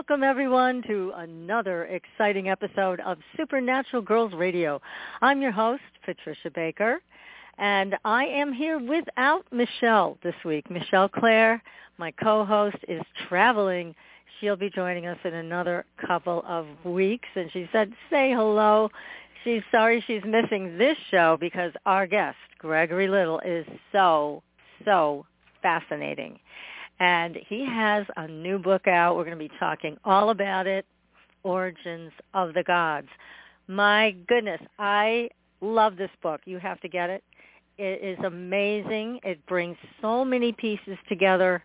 Welcome everyone to another exciting episode of Supernatural Girls Radio. I'm your host, Patricia Baker, and I am here without Michelle this week. Michelle Claire, my co-host, is traveling. She'll be joining us in another couple of weeks, and she said, say hello. She's sorry she's missing this show because our guest, Gregory Little, is so, so fascinating and he has a new book out. We're going to be talking all about it, Origins of the Gods. My goodness, I love this book. You have to get it. It is amazing. It brings so many pieces together,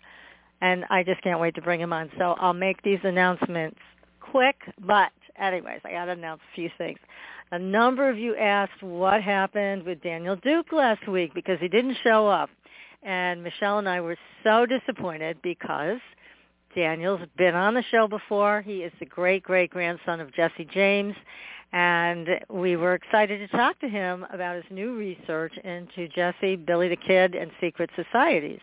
and I just can't wait to bring him on. So I'll make these announcements quick, but anyways, I got to announce a few things. A number of you asked what happened with Daniel Duke last week because he didn't show up. And Michelle and I were so disappointed because Daniel's been on the show before. He is the great-great-grandson of Jesse James. And we were excited to talk to him about his new research into Jesse, Billy the Kid, and secret societies.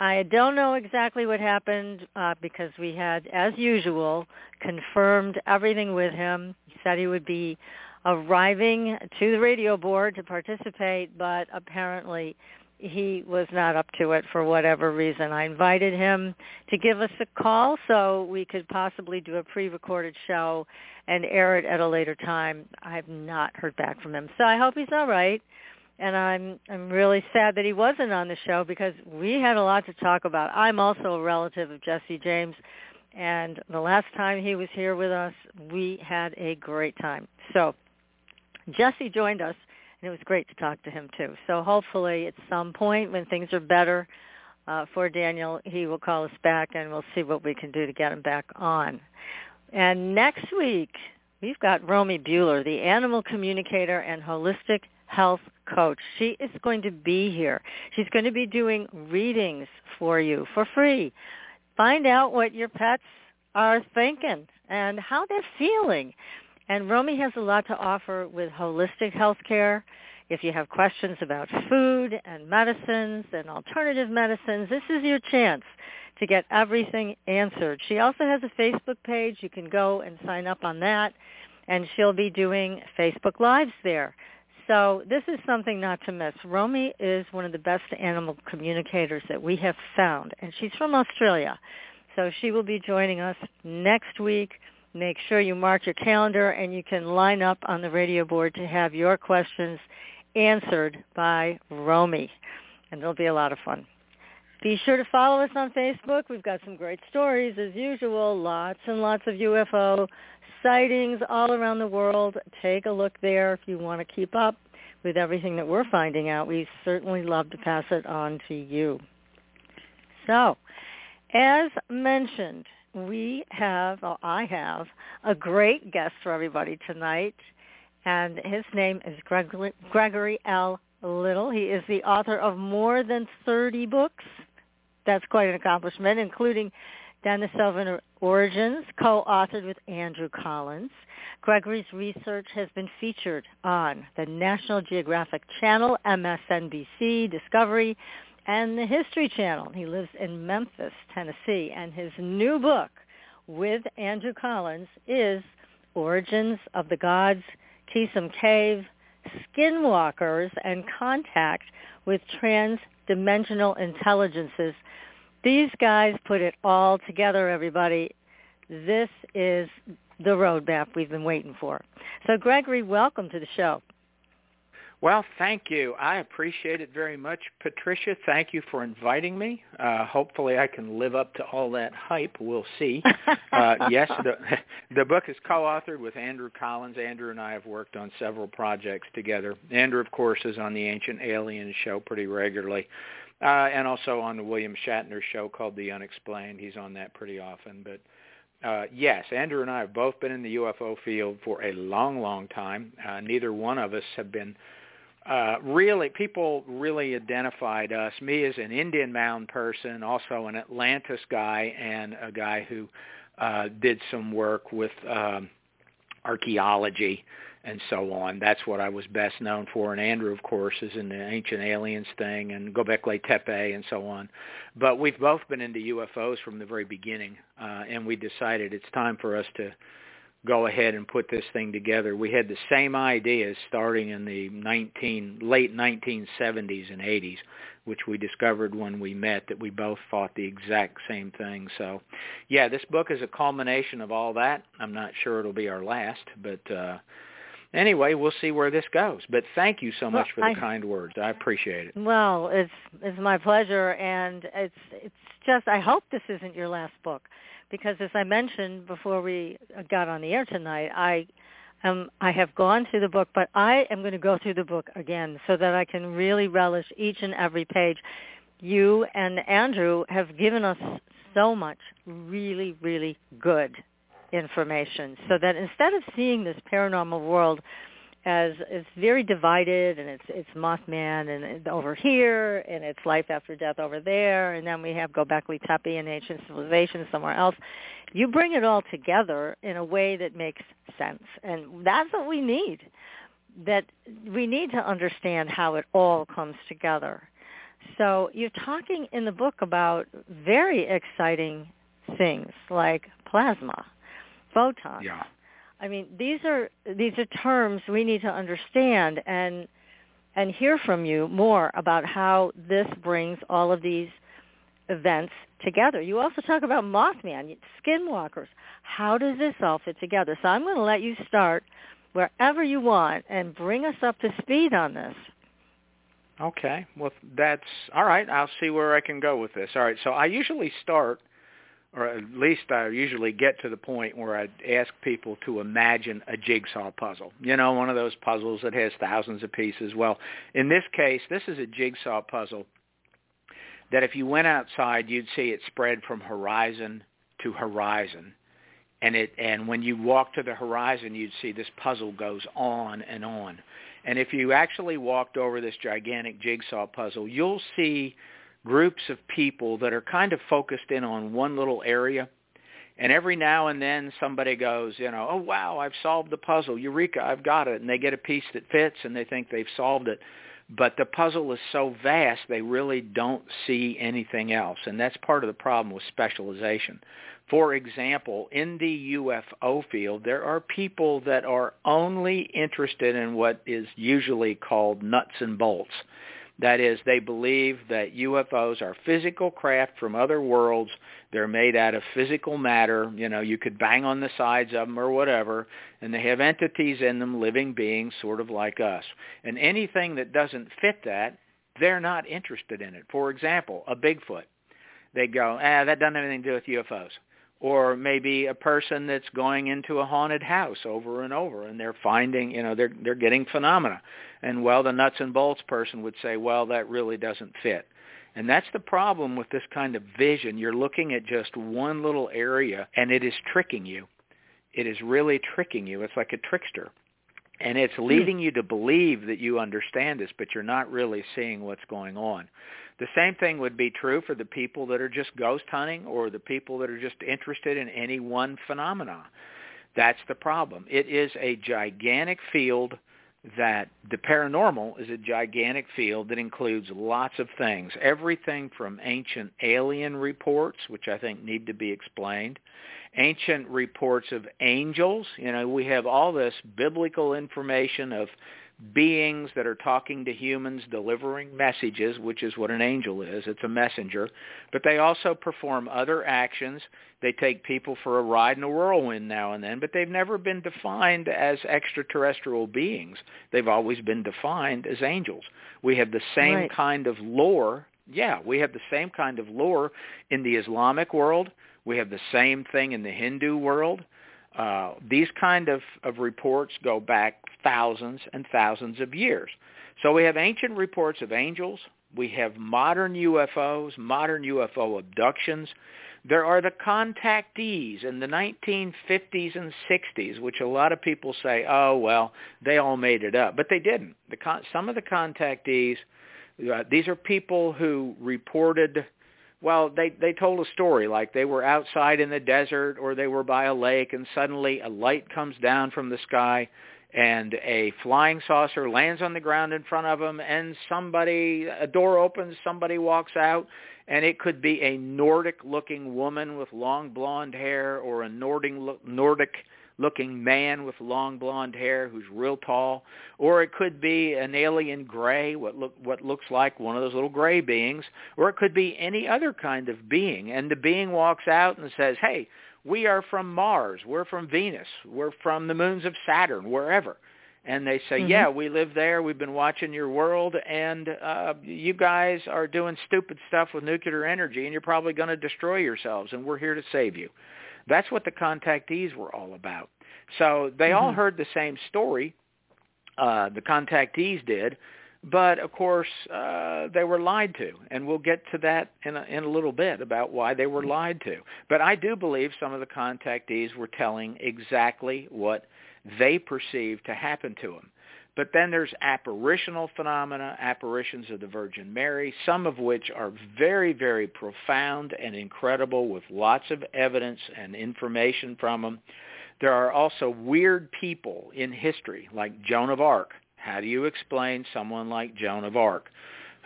I don't know exactly what happened uh, because we had, as usual, confirmed everything with him. He said he would be arriving to the radio board to participate, but apparently he was not up to it for whatever reason. I invited him to give us a call so we could possibly do a pre-recorded show and air it at a later time. I have not heard back from him. So I hope he's all right. And I'm I'm really sad that he wasn't on the show because we had a lot to talk about. I'm also a relative of Jesse James and the last time he was here with us, we had a great time. So Jesse joined us and it was great to talk to him too. So hopefully at some point when things are better uh, for Daniel, he will call us back and we'll see what we can do to get him back on. And next week, we've got Romy Bueller, the animal communicator and holistic health coach. She is going to be here. She's going to be doing readings for you for free. Find out what your pets are thinking and how they're feeling. And Romy has a lot to offer with holistic healthcare. If you have questions about food and medicines and alternative medicines, this is your chance to get everything answered. She also has a Facebook page. You can go and sign up on that. And she'll be doing Facebook Lives there. So this is something not to miss. Romy is one of the best animal communicators that we have found, and she's from Australia. So she will be joining us next week make sure you mark your calendar and you can line up on the radio board to have your questions answered by Romy. And it'll be a lot of fun. Be sure to follow us on Facebook. We've got some great stories as usual, lots and lots of UFO sightings all around the world. Take a look there if you want to keep up with everything that we're finding out. We certainly love to pass it on to you. So, as mentioned, we have, well, I have, a great guest for everybody tonight, and his name is Gregory, Gregory L. Little. He is the author of more than 30 books. That's quite an accomplishment, including Denisovan Origins, co-authored with Andrew Collins. Gregory's research has been featured on the National Geographic Channel, MSNBC, Discovery, and the History Channel. He lives in Memphis, Tennessee, and his new book with Andrew Collins is Origins of the Gods, Qesem Cave, Skinwalkers, and Contact with Trans-Dimensional Intelligences. These guys put it all together, everybody. This is the roadmap we've been waiting for. So Gregory, welcome to the show. Well, thank you. I appreciate it very much, Patricia. Thank you for inviting me. Uh, hopefully, I can live up to all that hype. We'll see. Uh, yes, the, the book is co-authored with Andrew Collins. Andrew and I have worked on several projects together. Andrew, of course, is on the Ancient Aliens show pretty regularly, uh, and also on the William Shatner show called The Unexplained. He's on that pretty often, but. Uh, yes, Andrew and I have both been in the UFO field for a long, long time. Uh, neither one of us have been uh, really, people really identified us, me as an Indian Mound person, also an Atlantis guy, and a guy who uh, did some work with um, archaeology and so on. That's what I was best known for. And Andrew, of course, is in the ancient aliens thing and Gobekli Tepe and so on. But we've both been into UFOs from the very beginning, uh, and we decided it's time for us to go ahead and put this thing together. We had the same ideas starting in the 19 late 1970s and 80s, which we discovered when we met that we both thought the exact same thing. So, yeah, this book is a culmination of all that. I'm not sure it'll be our last, but uh anyway, we'll see where this goes. But thank you so much well, for the I, kind words. I appreciate it. Well, it's it's my pleasure and it's it's just I hope this isn't your last book because as I mentioned before we got on the air tonight, I um, I have gone through the book, but I am going to go through the book again so that I can really relish each and every page. You and Andrew have given us so much really, really good information so that instead of seeing this paranormal world as it's very divided and it's it's Mothman and over here and it's life after death over there and then we have Gobekli Tepe and ancient civilization somewhere else. You bring it all together in a way that makes sense and that's what we need. That we need to understand how it all comes together. So you're talking in the book about very exciting things like plasma, photons. Yeah I mean, these are these are terms we need to understand and and hear from you more about how this brings all of these events together. You also talk about Mothman, skinwalkers. How does this all fit together? So I'm going to let you start wherever you want and bring us up to speed on this. Okay. Well, that's all right. I'll see where I can go with this. All right. So I usually start or at least I usually get to the point where I ask people to imagine a jigsaw puzzle. You know, one of those puzzles that has thousands of pieces. Well, in this case, this is a jigsaw puzzle that if you went outside, you'd see it spread from horizon to horizon. And it and when you walk to the horizon, you'd see this puzzle goes on and on. And if you actually walked over this gigantic jigsaw puzzle, you'll see groups of people that are kind of focused in on one little area. And every now and then somebody goes, you know, oh wow, I've solved the puzzle. Eureka, I've got it. And they get a piece that fits and they think they've solved it. But the puzzle is so vast they really don't see anything else. And that's part of the problem with specialization. For example, in the UFO field, there are people that are only interested in what is usually called nuts and bolts. That is, they believe that UFOs are physical craft from other worlds. They're made out of physical matter. You know, you could bang on the sides of them or whatever, and they have entities in them, living beings, sort of like us. And anything that doesn't fit that, they're not interested in it. For example, a Bigfoot. They go, ah, that doesn't have anything to do with UFOs or maybe a person that's going into a haunted house over and over and they're finding you know they're they're getting phenomena. And well the nuts and bolts person would say well that really doesn't fit. And that's the problem with this kind of vision. You're looking at just one little area and it is tricking you. It is really tricking you. It's like a trickster and it's hmm. leading you to believe that you understand this but you're not really seeing what's going on the same thing would be true for the people that are just ghost hunting or the people that are just interested in any one phenomenon. That's the problem. It is a gigantic field that the paranormal is a gigantic field that includes lots of things. Everything from ancient alien reports, which I think need to be explained, ancient reports of angels. You know, we have all this biblical information of beings that are talking to humans, delivering messages, which is what an angel is. It's a messenger. But they also perform other actions. They take people for a ride in a whirlwind now and then, but they've never been defined as extraterrestrial beings. They've always been defined as angels. We have the same Right. kind of lore. Yeah, we have the same kind of lore in the Islamic world. We have the same thing in the Hindu world. Uh, these kind of, of reports go back thousands and thousands of years. So we have ancient reports of angels. We have modern UFOs, modern UFO abductions. There are the contactees in the 1950s and 60s, which a lot of people say, oh, well, they all made it up. But they didn't. The con- some of the contactees, uh, these are people who reported well, they they told a story like they were outside in the desert or they were by a lake and suddenly a light comes down from the sky and a flying saucer lands on the ground in front of them and somebody a door opens, somebody walks out and it could be a Nordic looking woman with long blonde hair or a Nordic Nordic looking man with long blonde hair who's real tall, or it could be an alien gray, what look what looks like one of those little gray beings, or it could be any other kind of being. And the being walks out and says, "Hey, we are from Mars, we're from Venus, we're from the moons of Saturn, wherever." And they say, Mhm. "Yeah, we live there. We've been watching your world, and uh, you guys are doing stupid stuff with nuclear energy, and you're probably going to destroy yourselves, and we're here to save you." That's what the contactees were all about. So they all Mhm. heard the same story. Uh, the contactees did, but of course uh, they were lied to, and we'll get to that in a, in a little bit about why they were lied to. But I do believe some of the contactees were telling exactly what they perceived to happen to them. But then there's apparitional phenomena, apparitions of the Virgin Mary, some of which are very, very profound and incredible with lots of evidence and information from them. There are also weird people in history like Joan of Arc. How do you explain someone like Joan of Arc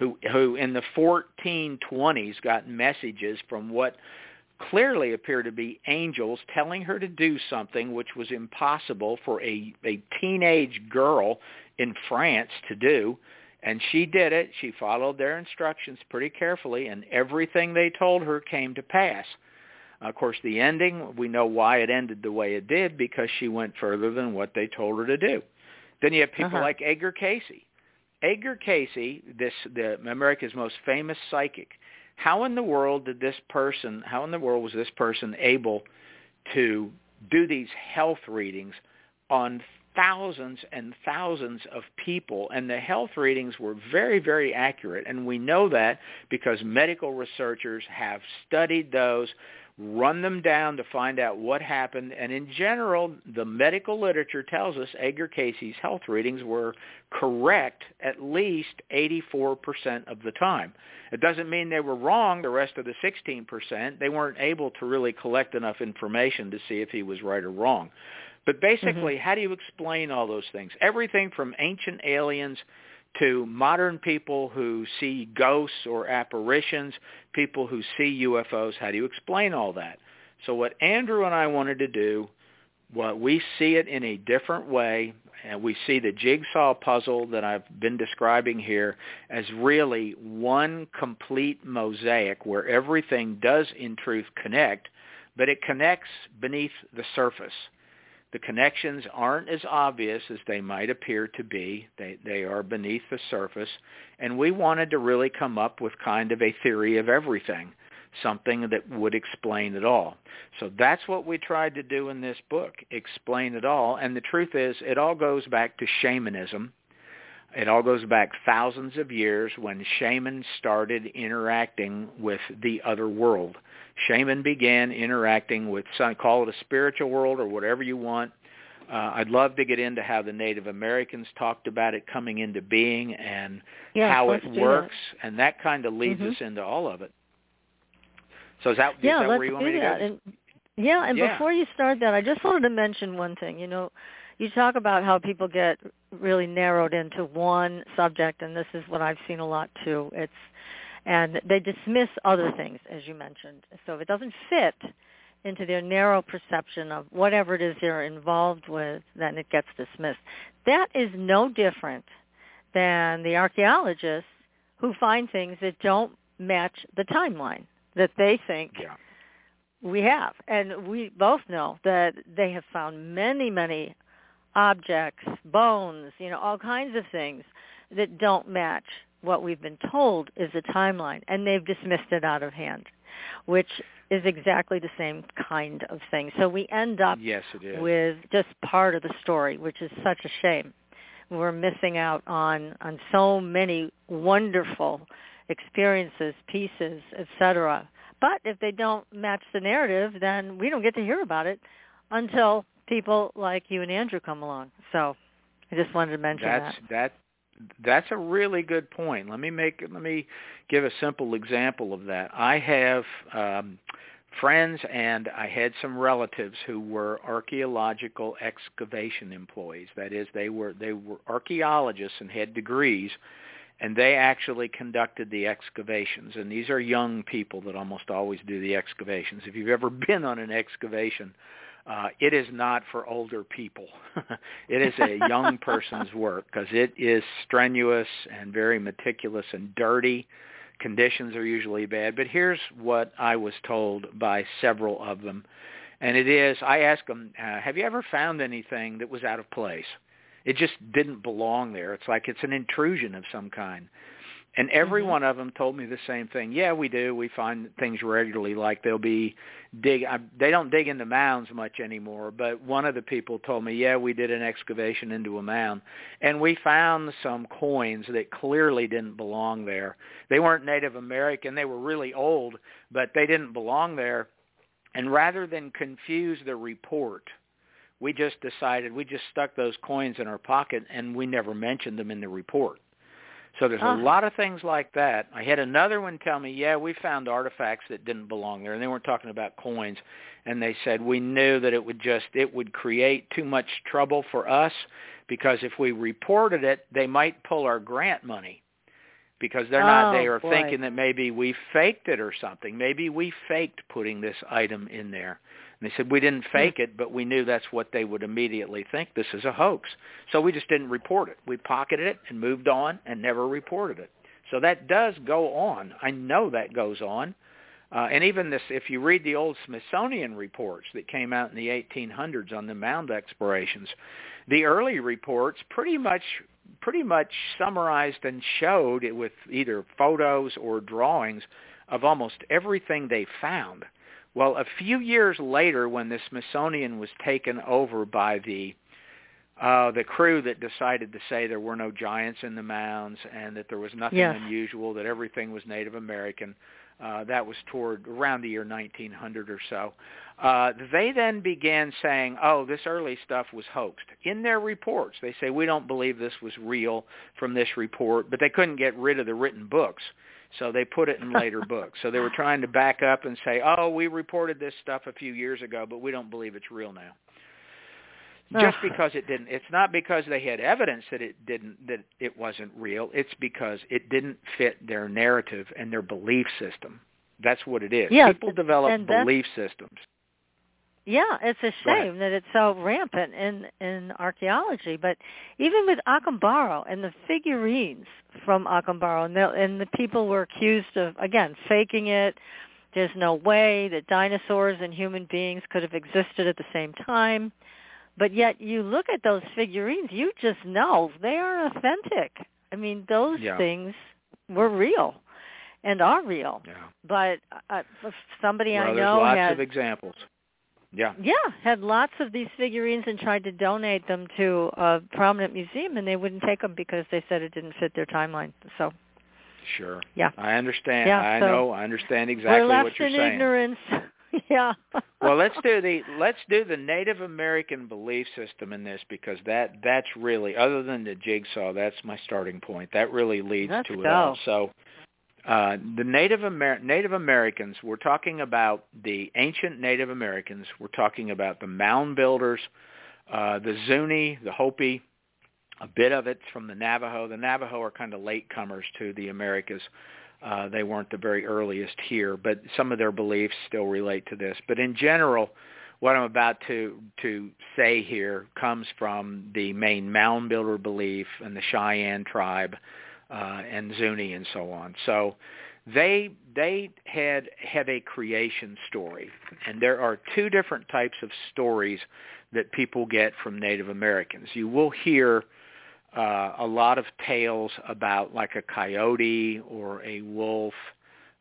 who who in the 1420s got messages from what clearly appear to be angels telling her to do something which was impossible for a, a teenage girl in France to do. And she did it. She followed their instructions pretty carefully, and everything they told her came to pass. Of course, the ending, we know why it ended the way it did because she went further than what they told her to do. Then you have people Uh-huh. like Edgar Cayce. Edgar Cayce, this the America's most famous psychic, how in the world did this person, how in the world was this person able to do these health readings on thousands and thousands of people? And the health readings were very very accurate. And we know that because medical researchers have studied those run them down to find out what happened and in general the medical literature tells us Edgar Cayce's health readings were correct at least 84% of the time it doesn't mean they were wrong the rest of the 16%. They weren't able to really collect enough information to see if he was right or wrong. But basically, mm-hmm. how do you explain all those things? Everything from ancient aliens to modern people who see ghosts or apparitions, people who see UFOs. How do you explain all that? So what Andrew and I wanted to do, what we see it in a different way, and we see the jigsaw puzzle that I've been describing here as really one complete mosaic where everything does in truth connect, but it connects beneath the surface. The connections aren't as obvious as they might appear to be. They, they are beneath the surface. And we wanted to really come up with kind of a theory of everything, something that would explain it all. So that's what we tried to do in this book, explain it all. And the truth is, it all goes back to shamanism. It all goes back thousands of years when shamans started interacting with the other world. Shaman began interacting with, some, call it a spiritual world or whatever you want. Uh, I'd love to get into how the Native Americans talked about it coming into being and Yes, how it works, and that kind of leads Mhm. us into all of it. So is that, is yeah, that let's where you want do me to that. go? And yeah, and Yeah. before you start that, I just wanted to mention one thing. You know, you talk about how people get really narrowed into one subject, and this is what I've seen a lot too. It's and they dismiss other things, as you mentioned. So if it doesn't fit, into their narrow perception of whatever it is they're involved with, then it gets dismissed. That is no different than the archaeologists who find things that don't match the timeline that they think Yeah. we have. And we both know that they have found many, many objects, bones, you know, all kinds of things that don't match what we've been told is a timeline. And they've dismissed it out of hand, which is exactly the same kind of thing. So we end up Yes, it is. with just part of the story, which is such a shame. We're missing out on on so many wonderful experiences, pieces, etc. But if they don't match the narrative, then we don't get to hear about it until people like you and Andrew come along. So I just wanted to mention that's that. that that's a really good point. Let me make let me give a simple example of that. I have um, friends and I had some relatives who were archaeological excavation employees. That is, they were they were archaeologists and had degrees, and they actually conducted the excavations. And these are young people that almost always do the excavations. If you've ever been on an excavation, uh, it is not for older people. it is a young person's work because it is strenuous and very meticulous and dirty. Conditions are usually bad. But here's what I was told by several of them. And it is, I asked them, uh, have you ever found anything that was out of place? It just didn't belong there. It's like it's an intrusion of some kind. And every Mhm. one of them told me the same thing. Yeah, we do. We find things regularly. Like they'll be dig. I, they don't dig into mounds much anymore. But one of the people told me, yeah, we did an excavation into a mound, and we found some coins that clearly didn't belong there. They weren't Native American. They were really old, but they didn't belong there. And rather than confuse the report, we just decided we just stuck those coins in our pocket and we never mentioned them in the report. So there's Ah. a lot of things like that. I had another one tell me, yeah, we found artifacts that didn't belong there, and they weren't talking about coins. And they said we knew that it would just it would create too much trouble for us because if we reported it, they might pull our grant money because they're not. Oh, They are boy. thinking that maybe we faked it or something. Maybe we faked putting this item in there. And they said we didn't fake it, but we knew that's what they would immediately think. This is a hoax. So we just didn't report it. We pocketed it and moved on and never reported it. So that does go on. I know that goes on. Uh, and even this, if you read the old Smithsonian reports that came out in the 1800s on the mound explorations, the early reports pretty much pretty much summarized and showed it with either photos or drawings of almost everything they found. Well, a few years later, when the Smithsonian was taken over by the uh, the crew that decided to say there were no giants in the mounds and that there was nothing Yes. unusual, that everything was Native American. Uh, that was toward around the year 1900 or so. Uh, they then began saying, "Oh, this early stuff was hoaxed." In their reports, they say we don't believe this was real from this report, but they couldn't get rid of the written books. So they put it in later books. So they were trying to back up and say, "Oh, we reported this stuff a few years ago, but we don't believe it's real now." Just because it didn't it's not because they had evidence that it didn't that it wasn't real. It's because it didn't fit their narrative and their belief system. That's what it is. Yeah, People develop belief systems. Yeah, it's a shame that it's so rampant in in archaeology. But even with Acambaro and the figurines from Acambaro, and the, and the people were accused of again faking it. There's no way that dinosaurs and human beings could have existed at the same time. But yet, you look at those figurines, you just know they are authentic. I mean, those Yeah. things were real and are real. Yeah. But uh, somebody well, I there's know lots had of examples. Yeah. yeah, had lots of these figurines and tried to donate them to a prominent museum, and they wouldn't take them because they said it didn't fit their timeline. So Sure. Yeah. I understand. Yeah, I so know. I understand exactly we're left what you're in saying. ignorance. yeah. well, let's do the let's do the Native American belief system in this because that that's really other than the jigsaw, that's my starting point. That really leads Let's to it all. So, uh, the Native Amer- Native Americans. We're talking about the ancient Native Americans. We're talking about the mound builders, uh, the Zuni, the Hopi, A bit of it's from the Navajo. The Navajo are kind of latecomers to the Americas. Uh, they weren't the very earliest here, but some of their beliefs still relate to this. But in general, what I'm about to to say here comes from the main mound builder belief and the Cheyenne tribe uh, and Zuni and so on. So they they had have a creation story, and there are two different types of stories that people get from Native Americans. You will hear uh, a lot of tales about like a coyote or a wolf.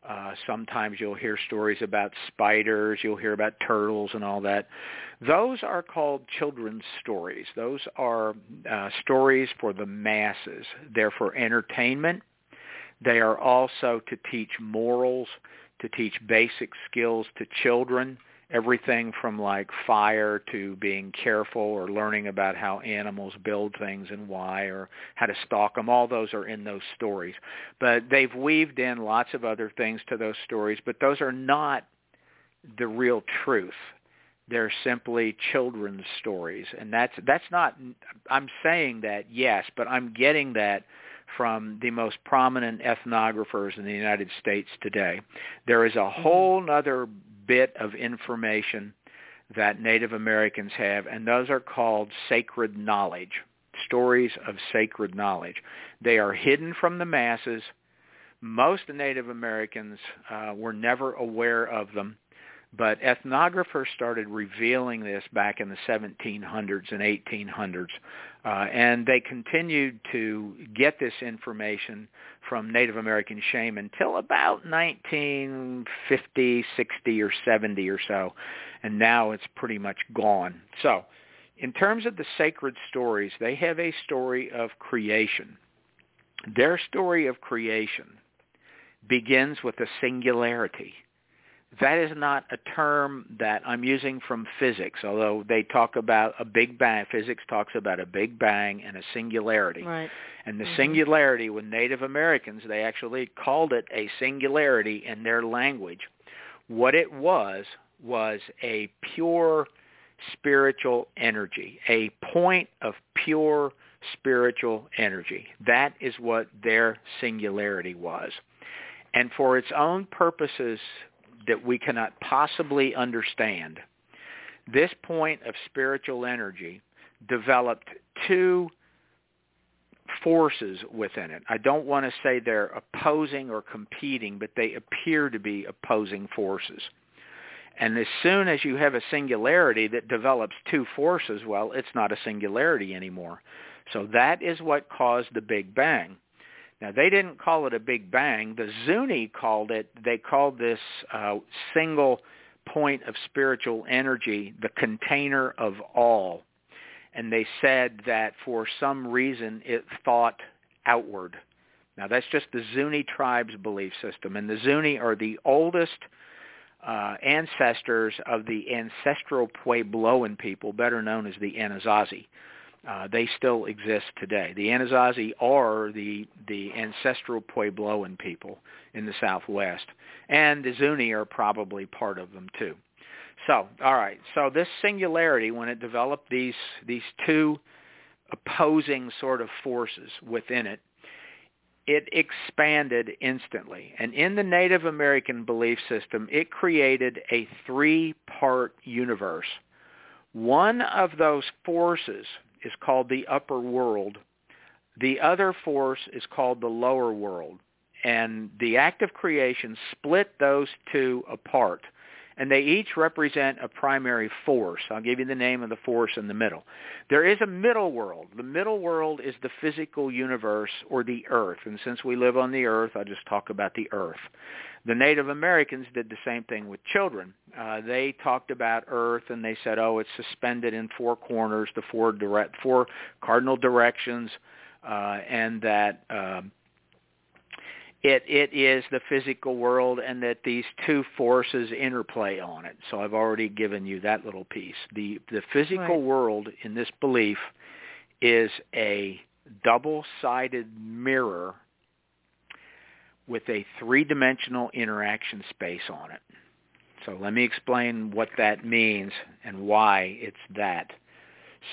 Uh, sometimes you'll hear stories about spiders. You'll hear about turtles and all that. Those are called children's stories. Those are uh, stories for the masses. They're for entertainment. They are also to teach morals, to teach basic skills to children everything from like fire to being careful or learning about how animals build things and why or how to stalk them all those are in those stories but they've weaved in lots of other things to those stories but those are not the real truth they're simply children's stories and that's that's not i'm saying that yes but i'm getting that from the most prominent ethnographers in the United States today. There is a mm-hmm. whole other bit of information that Native Americans have, and those are called sacred knowledge, stories of sacred knowledge. They are hidden from the masses. Most Native Americans uh, were never aware of them, but ethnographers started revealing this back in the 1700s and 1800s. Uh, and they continued to get this information from Native American shaman until about 1950, 60, or 70 or so. And now it's pretty much gone. So in terms of the sacred stories, they have a story of creation. Their story of creation begins with a singularity that is not a term that I'm using from physics, although they talk about a big bang. Physics talks about a big bang and a singularity. Right. And the mm-hmm. singularity with Native Americans, they actually called it a singularity in their language. What it was was a pure spiritual energy, a point of pure spiritual energy. That is what their singularity was. And for its own purposes, that we cannot possibly understand, this point of spiritual energy developed two forces within it. I don't want to say they're opposing or competing, but they appear to be opposing forces. And as soon as you have a singularity that develops two forces, well, it's not a singularity anymore. So that is what caused the Big Bang. Now they didn't call it a big bang. The Zuni called it. They called this uh, single point of spiritual energy the container of all, and they said that for some reason it thought outward. Now that's just the Zuni tribe's belief system, and the Zuni are the oldest uh, ancestors of the ancestral Puebloan people, better known as the Anasazi. Uh, they still exist today. The Anasazi are the the ancestral Puebloan people in the Southwest, and the Zuni are probably part of them too. So, all right. So this singularity, when it developed these these two opposing sort of forces within it, it expanded instantly. And in the Native American belief system, it created a three-part universe. One of those forces is called the upper world. The other force is called the lower world. And the act of creation split those two apart. And they each represent a primary force. I'll give you the name of the force in the middle. There is a middle world. The middle world is the physical universe or the earth. And since we live on the earth, I'll just talk about the earth. The Native Americans did the same thing with children. Uh, they talked about Earth and they said, oh, it's suspended in four corners, the four direct, four cardinal directions, uh, and that um, it it is the physical world, and that these two forces interplay on it. So I've already given you that little piece. The the physical right. world in this belief is a double-sided mirror with a three-dimensional interaction space on it. So let me explain what that means and why it's that.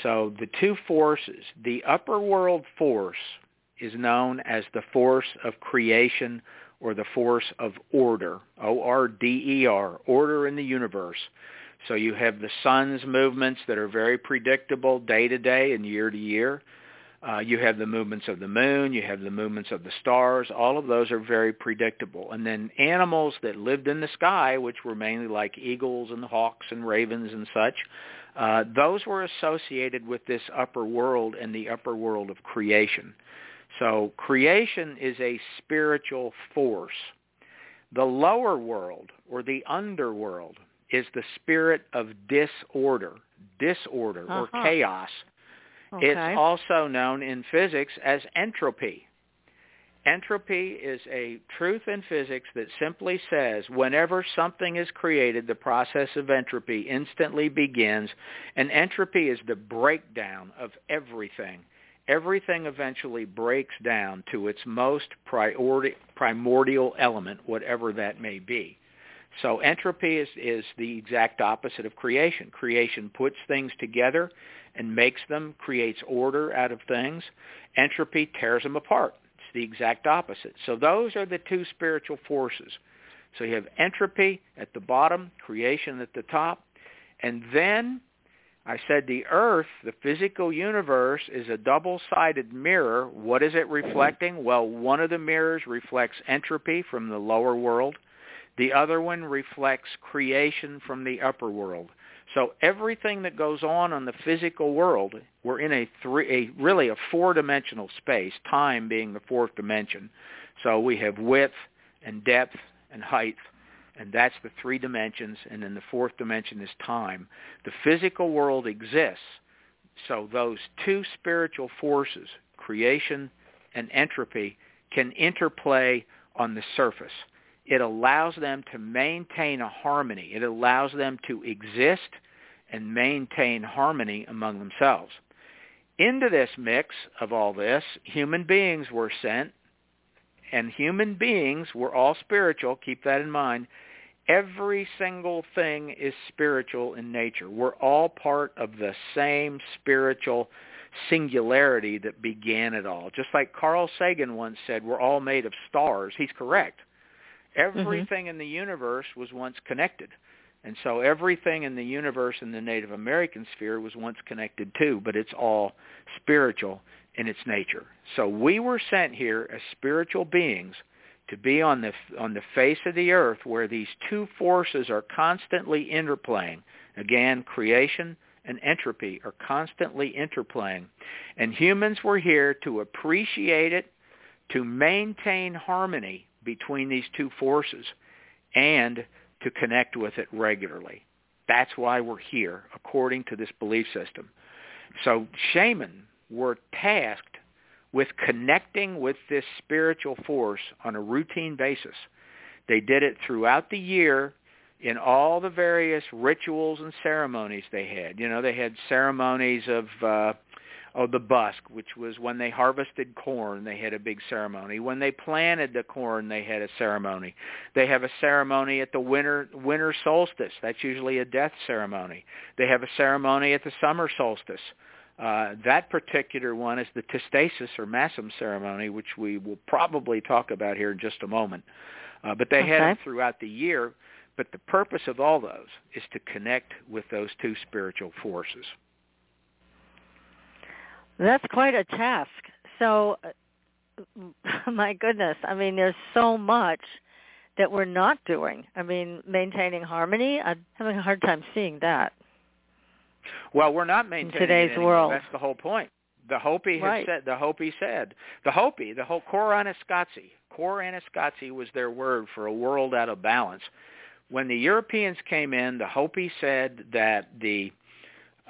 So the two forces, the upper world force is known as the force of creation or the force of order, O-R-D-E-R, order in the universe. So you have the sun's movements that are very predictable day to day and year to year. Uh, you have the movements of the moon. You have the movements of the stars. All of those are very predictable. And then animals that lived in the sky, which were mainly like eagles and hawks and ravens and such, uh, those were associated with this upper world and the upper world of creation. So creation is a spiritual force. The lower world or the underworld is the spirit of disorder, disorder uh-huh. or chaos. Okay. It's also known in physics as entropy. Entropy is a truth in physics that simply says whenever something is created, the process of entropy instantly begins, and entropy is the breakdown of everything everything eventually breaks down to its most priority, primordial element, whatever that may be. So entropy is, is the exact opposite of creation. Creation puts things together and makes them, creates order out of things. Entropy tears them apart. It's the exact opposite. So those are the two spiritual forces. So you have entropy at the bottom, creation at the top, and then I said the earth, the physical universe, is a double-sided mirror. What is it reflecting? Well, one of the mirrors reflects entropy from the lower world. The other one reflects creation from the upper world. So everything that goes on on the physical world, we're in a three, a really a four-dimensional space, time being the fourth dimension. So we have width and depth and height and that's the three dimensions, and then the fourth dimension is time. The physical world exists, so those two spiritual forces, creation and entropy, can interplay on the surface. It allows them to maintain a harmony. It allows them to exist and maintain harmony among themselves. Into this mix of all this, human beings were sent, and human beings were all spiritual, keep that in mind, Every single thing is spiritual in nature. We're all part of the same spiritual singularity that began it all. Just like Carl Sagan once said, we're all made of stars. He's correct. Everything mm-hmm. in the universe was once connected. And so everything in the universe in the Native American sphere was once connected too, but it's all spiritual in its nature. So we were sent here as spiritual beings to be on the on the face of the earth where these two forces are constantly interplaying. Again, creation and entropy are constantly interplaying. And humans were here to appreciate it, to maintain harmony between these two forces, and to connect with it regularly. That's why we're here, according to this belief system. So shaman were tasked with connecting with this spiritual force on a routine basis. They did it throughout the year in all the various rituals and ceremonies they had. You know, they had ceremonies of uh of the busk, which was when they harvested corn, they had a big ceremony. When they planted the corn, they had a ceremony. They have a ceremony at the winter winter solstice. That's usually a death ceremony. They have a ceremony at the summer solstice. Uh, that particular one is the testasis or Massaum ceremony, which we will probably talk about here in just a moment. Uh, but they okay. had them throughout the year. But the purpose of all those is to connect with those two spiritual forces. That's quite a task. So, uh, my goodness, I mean, there's so much that we're not doing. I mean, maintaining harmony, I'm having a hard time seeing that. Well, we're not maintaining in today's world. That's the whole point. The Hopi right. said. The Hopi said. The Hopi, the whole Koyaanisqatsi. Koyaanisqatsi was their word for a world out of balance. When the Europeans came in, the Hopi said that the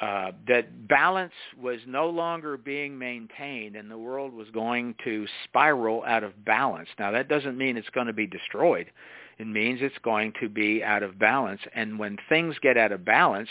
uh, that balance was no longer being maintained and the world was going to spiral out of balance. Now that doesn't mean it's going to be destroyed. It means it's going to be out of balance. And when things get out of balance,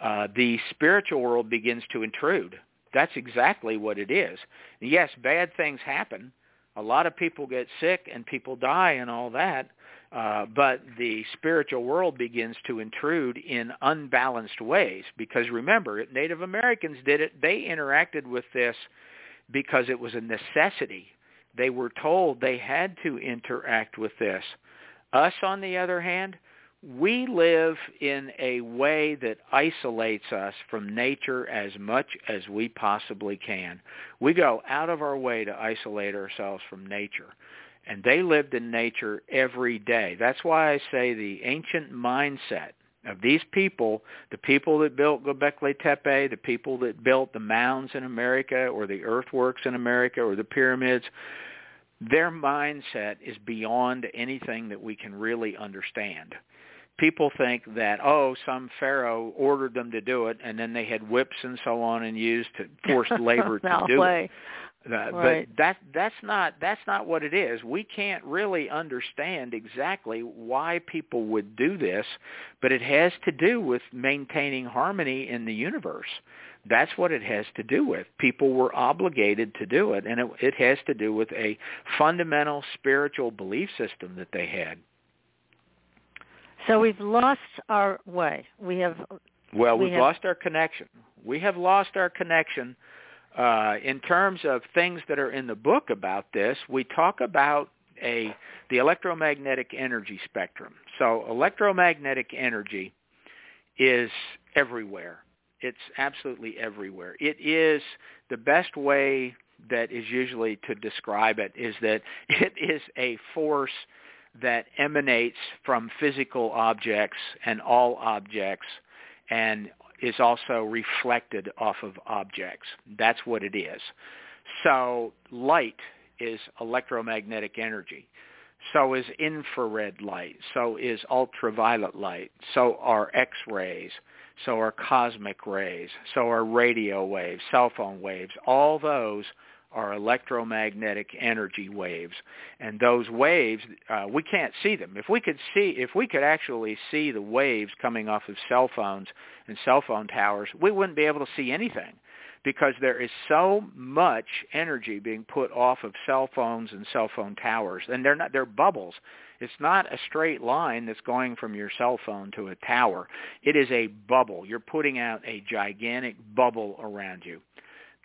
uh, the spiritual world begins to intrude. That's exactly what it is. Yes, bad things happen. A lot of people get sick and people die and all that. Uh, but the spiritual world begins to intrude in unbalanced ways because remember, Native Americans did it. They interacted with this because it was a necessity. They were told they had to interact with this. Us, on the other hand, we live in a way that isolates us from nature as much as we possibly can. We go out of our way to isolate ourselves from nature. And they lived in nature every day. That's why I say the ancient mindset of these people, the people that built Göbekli Tepe, the people that built the mounds in America or the earthworks in America or the pyramids, their mindset is beyond anything that we can really understand. People think that, oh, some pharaoh ordered them to do it, and then they had whips and so on and used to forced labor to do way. it. Uh, Right. But that that's not that's not what it is. We can't really understand exactly why people would do this, but it has to do with maintaining harmony in the universe. That's what it has to do with. People were obligated to do it, and it, it has to do with a fundamental spiritual belief system that they had. So we've lost our way. We have Well, We we've have- lost our connection. We have lost our connection. Uh, in terms of things that are in the book about this, we talk about a the electromagnetic energy spectrum. So electromagnetic energy is everywhere. It's absolutely everywhere. It is the best way that is usually to describe it is that it is a force that emanates from physical objects and all objects and is also reflected off of objects. That's what it is. So light is electromagnetic energy. So is infrared light. So is ultraviolet light. So are X-rays. So are cosmic rays. So are radio waves, cell phone waves. All those are electromagnetic energy waves. And those waves uh, we can't see them. If we could see if we could actually see the waves coming off of cell phones and cell phone towers we wouldn't be able to see anything because there is so much energy being put off of cell phones and cell phone towers. And they're not they're bubbles. It's not a straight line that's going from your cell phone to a tower. It is a bubble. You're putting out a gigantic bubble around you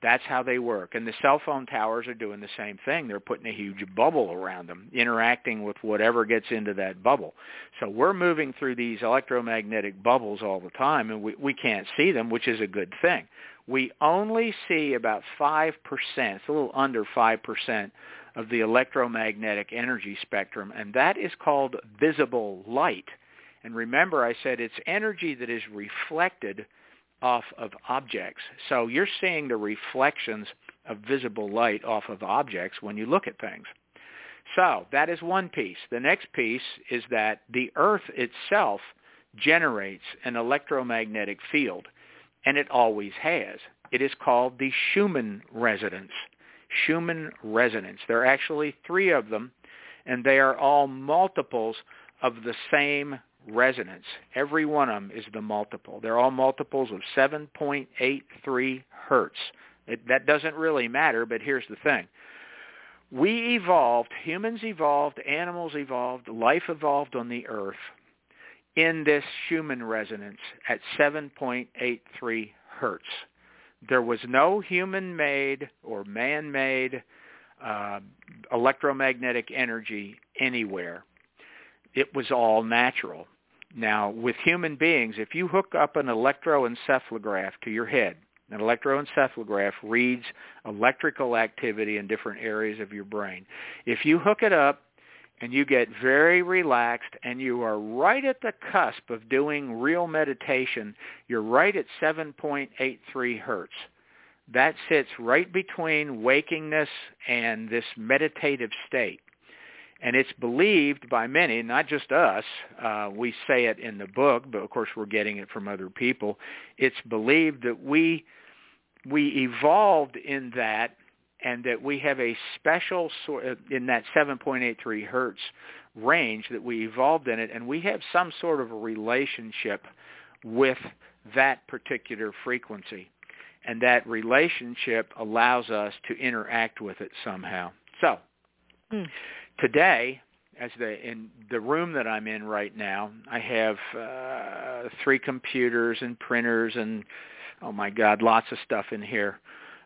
that's how they work. And the cell phone towers are doing the same thing. They're putting a huge bubble around them, interacting with whatever gets into that bubble. So we're moving through these electromagnetic bubbles all the time, and we, we can't see them, which is a good thing. We only see about 5%, it's a little under 5% of the electromagnetic energy spectrum, and that is called visible light. And remember, I said it's energy that is reflected off of objects. So you're seeing the reflections of visible light off of objects when you look at things. So that is one piece. The next piece is that the Earth itself generates an electromagnetic field, and it always has. It is called the Schumann resonance. Schumann resonance. There are actually three of them, and they are all multiples of the same resonance. Every one of them is the multiple. They're all multiples of 7.83 hertz. It, that doesn't really matter, but here's the thing. We evolved, humans evolved, animals evolved, life evolved on the earth in this Schumann resonance at 7.83 hertz. There was no human-made or man-made uh, electromagnetic energy anywhere. It was all natural. Now, with human beings, if you hook up an electroencephalograph to your head, an electroencephalograph reads electrical activity in different areas of your brain. If you hook it up and you get very relaxed and you are right at the cusp of doing real meditation, you're right at 7.83 hertz. That sits right between wakingness and this meditative state. And it's believed by many, not just us. Uh, we say it in the book, but of course we're getting it from other people. It's believed that we we evolved in that, and that we have a special sort of, in that 7.83 hertz range that we evolved in it, and we have some sort of a relationship with that particular frequency, and that relationship allows us to interact with it somehow. So Hmm. Today as the in the room that I'm in right now, I have uh, three computers and printers and oh my God, lots of stuff in here.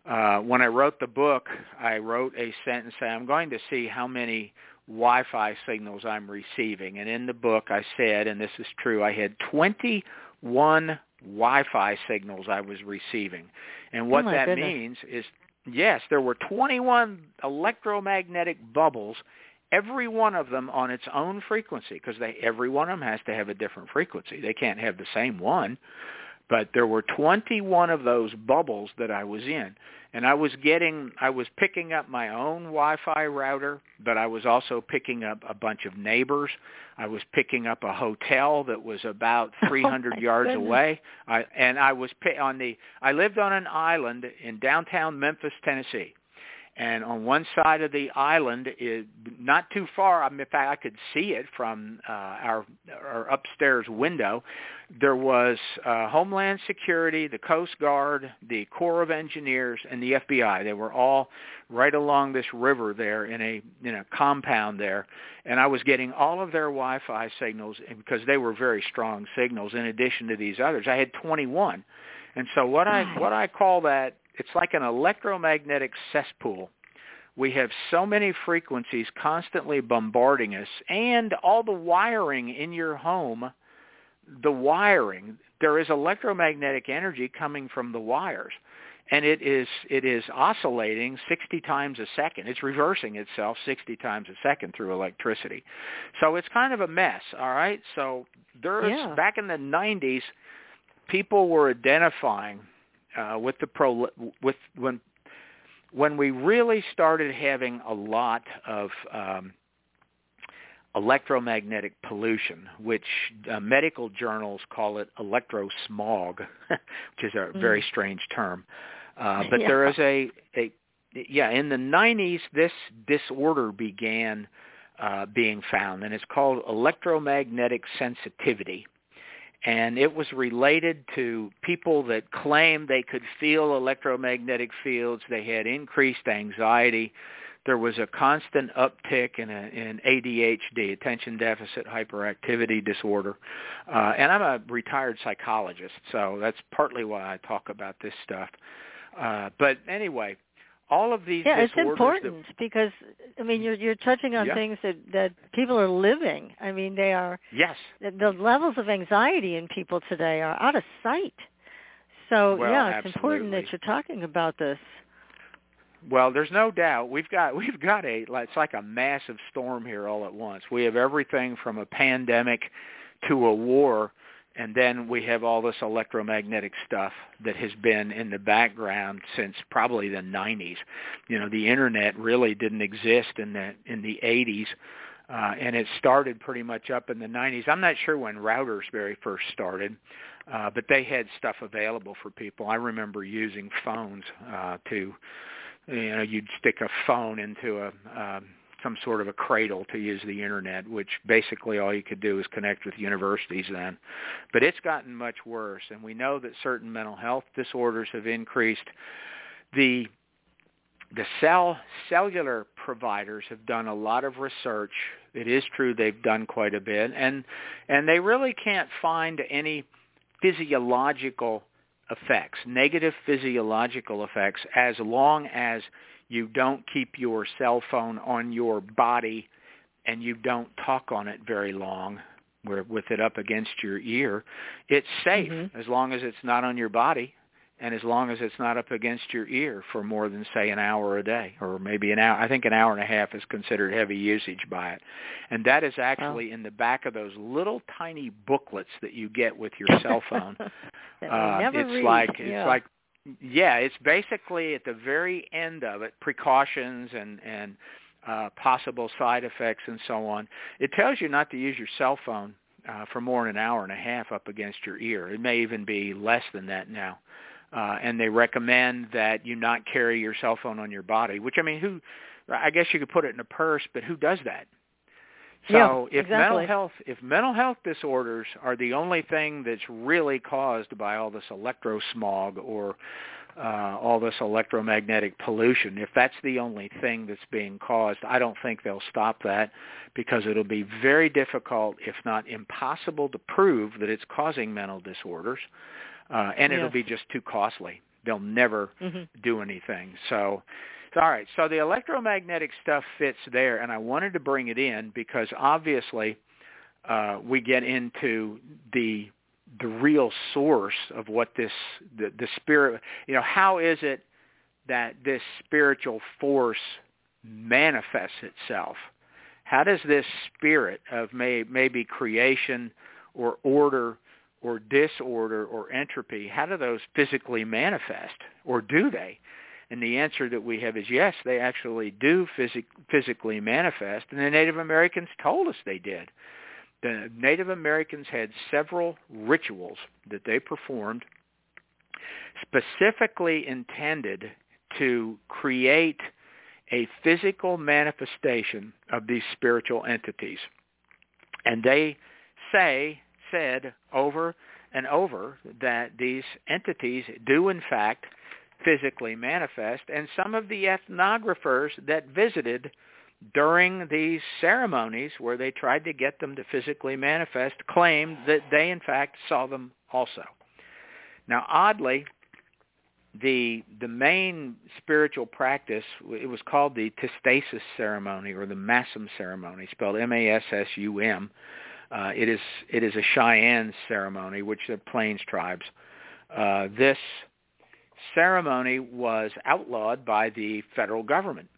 Uh, when I wrote the book, I wrote a sentence saying, I'm going to see how many Wi-Fi signals I'm receiving. And in the book I said, and this is true, I had 21 Wi-Fi signals I was receiving. And what oh that goodness. means is, yes, there were 21 electromagnetic bubbles, every one of them on its own frequency, because they every one of them has to have a different frequency. They can't have the same one but there were 21 of those bubbles that I was in. And I was getting, I was picking up my own Wi-Fi router, but I was also picking up a bunch of neighbors. I was picking up a hotel that was about 300 oh yards goodness. away. I, and I was on the, I lived on an island in downtown Memphis, Tennessee and on one side of the island is not too far i in fact i could see it from uh, our our upstairs window. There was uh, homeland security the coast guard the corps of engineers and the fbi they were all right along this river there in a in a compound there. And i was getting all of their wi-fi signals because they were very strong signals in addition to these others. I had 21 and so what i what i call that it's like an electromagnetic cesspool. We have so many frequencies constantly bombarding us and all the wiring in your home, the wiring, there is electromagnetic energy coming from the wires. And it is it is oscillating 60 times a second. It's reversing itself 60 times a second through electricity. So it's kind of a mess, all right? So there's Yeah. back in the 90s people were identifying uh, with the pro with when when we really started having a lot of um, electromagnetic pollution, which uh, medical journals call it electrosmog, which is a very strange term. Uh, but there Yeah. is a, a yeah in the 90s this disorder began uh, being found, and it's called electromagnetic sensitivity and it was related to people that claimed they could feel electromagnetic fields. They had increased anxiety. There was a constant uptick in, a, in ADHD, attention deficit hyperactivity disorder. Uh, and I'm a retired psychologist, so that's partly why I talk about this stuff. Uh, but anyway, all of these yeah, it's important because I mean you're you're touching on Yeah. things that that people are living. I mean they are yes, the, the levels of anxiety in people today are out of sight. So Well, yeah, it's important that you're talking about this. Well, there's no doubt we've got we've got a it's like a massive storm here all at once. We have everything from a pandemic to a war, and then we have all this electromagnetic stuff that has been in the background since probably the 90s. You know, the internet really didn't exist in the in the 80s. Uh, and it started pretty much up in the 90s. I'm not sure when routers very first started, uh, but they had stuff available for people. I remember using phones uh, to you know you'd stick a phone into a um, some sort of a cradle to use the internet which basically all you could do is connect with universities then. But it's gotten much worse and we know that certain mental health disorders have increased. The the cell cellular providers have done a lot of research. It is true they've done quite a bit and and they really can't find any physiological effects, negative physiological effects, as long as you don't keep your cell phone on your body and you don't talk on it very long where with it up against your ear. It's safe Mhm. as long as it's not on your body and as long as it's not up against your ear for more than say an hour a day or maybe an hour I think an hour and a half is considered heavy usage by it. And that is actually in the back of those little tiny booklets that you get with your cell phone. Uh, it's read. like yeah. it's like yeah, it's basically at the very end of it, precautions and and uh, possible side effects and so on. It tells you not to use your cell phone uh, for more than an hour and a half up against your ear. It may even be less than that now. Uh, and they recommend that you not carry your cell phone on your body, which I mean, who? I guess you could put it in a purse, but who does that? So Yeah, if mental health if mental health disorders are the only thing that's really caused by all this electrosmog or uh, all this electromagnetic pollution. If that's the only thing that's being caused, I don't think they'll stop that because it'll be very difficult, if not impossible, to prove that it's causing mental disorders, uh, and Yes. it'll be just too costly. They'll never hmm do anything. So, all right. So the electromagnetic stuff fits there, and I wanted to bring it in because obviously uh, we get into the the real source of what this the, the spirit. You know, how is it that this spiritual force manifests itself? How does this spirit of may, maybe creation or order or disorder or entropy, how do those physically manifest, or do they? And the answer that we have is yes, they actually do phys- physically manifest, and the Native Americans told us they did. The Native Americans had several rituals that they performed specifically intended to create a physical manifestation of these spiritual entities. And they say, said over and over that these entities do in fact physically manifest, and some of the ethnographers that visited during these ceremonies where they tried to get them to physically manifest claimed that they in fact saw them also. Now oddly, the the main spiritual practice it was called the Tsistsistas ceremony or the Massaum ceremony, spelled M-A-S-S-U-M. Uh, it is it is a Cheyenne ceremony, which are Plains tribes. Uh, this ceremony was outlawed by the federal government,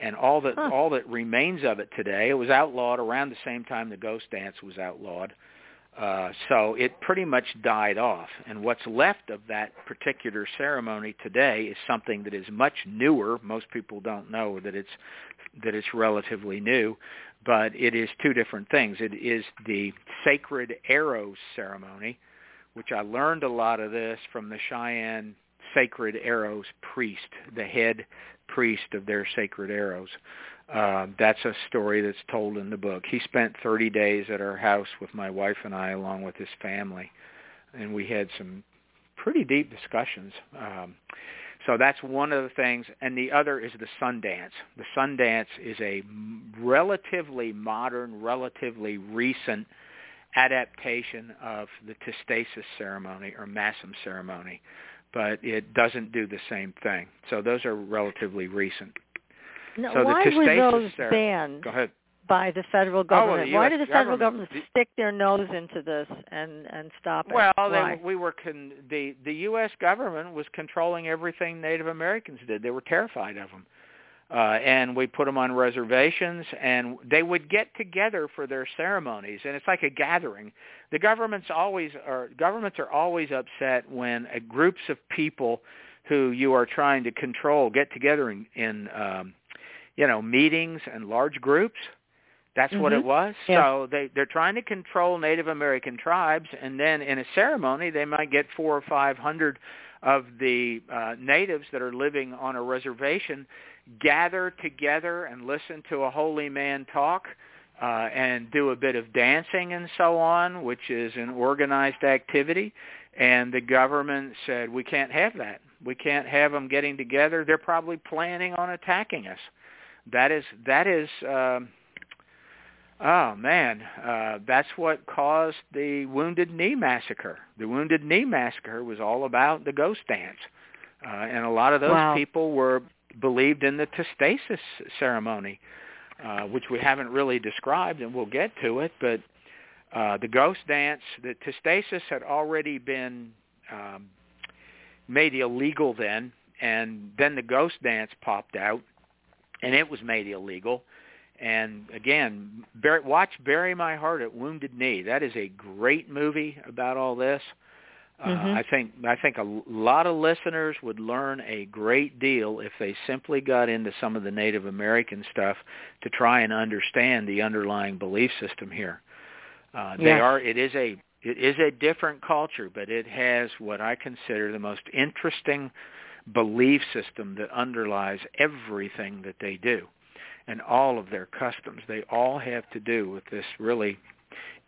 and all that Huh. all that remains of it today. It was outlawed around the same time the ghost dance was outlawed. Uh, so it pretty much died off. And what's left of that particular ceremony today is something that is much newer. Most people don't know that it's that it's relatively new, but it is two different things. It is the sacred arrows ceremony, which I learned a lot of this from the Cheyenne sacred arrows priest, the head priest of their sacred arrows. Uh, that's a story that's told in the book. He spent 30 days at our house with my wife and I, along with his family, and we had some pretty deep discussions. Um, so that's one of the things, and the other is the Sundance. The Sundance is a relatively modern, relatively recent adaptation of the Tsistsistas ceremony or Massaum ceremony, but it doesn't do the same thing. So those are relatively recent. Now, So the why were those cer- banned Go ahead. by the federal Oh, government? the why did the federal government- government stick their nose into this and and stop it? Well, they, we were con- the the U.S. government was controlling everything Native Americans did. They were terrified of them, uh, and we put them on reservations, and they would get together for their ceremonies, and it's like a gathering. The governments always are governments are always upset when a groups of people who you are trying to control get together in, in um, you know meetings and large groups. That's what it Mhm. was. Yeah. So they they're trying to control Native American tribes, and then in a ceremony they might get four or five hundred of the uh, natives that are living on a reservation gather together and listen to a holy man talk uh, and do a bit of dancing and so on, which is an organized activity. And the government said we can't have that. We can't have them getting together. They're probably planning on attacking us. That is that is. Um, Oh man, uh, that's what caused the Wounded Knee massacre. The Wounded Knee massacre was all about the ghost dance, uh, and a lot of those Wow. people were believed in the Tsistsistas ceremony, uh, which we haven't really described, and we'll get to it. But uh, the ghost dance, the Tsistsistas had already been um, made illegal then, and then the ghost dance popped out, and it was made illegal. And again, watch "Bury My Heart at Wounded Knee." That is a great movie about all this. Uh, Mhm. I think I think a lot of listeners would learn a great deal if they simply got into some of the Native American stuff to try and understand the underlying belief system here. Uh, they Yes. are. It is a. It is a different culture, but it has what I consider the most interesting belief system that underlies everything that they do and all of their customs. They all have to do with this really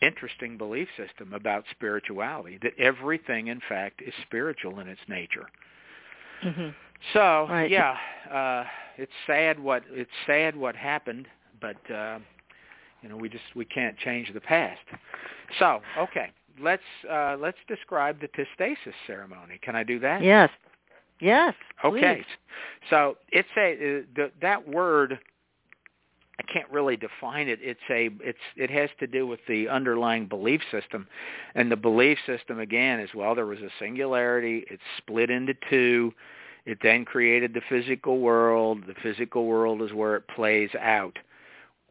interesting belief system about spirituality, that everything, in fact, is spiritual in its nature. hmm So Right. yeah, uh, it's sad what it's sad what happened, but uh, you know we just we can't change the past. So okay, let's uh, let's describe the Tsistsistas ceremony. Can I do that? Yes. Yes. Okay. please. So it's a uh, the, that word. I can't really define it. It's a it's it has to do with the underlying belief system, and the belief system again is well there was a singularity. It's split into two. It then created the physical world. The physical world is where it plays out.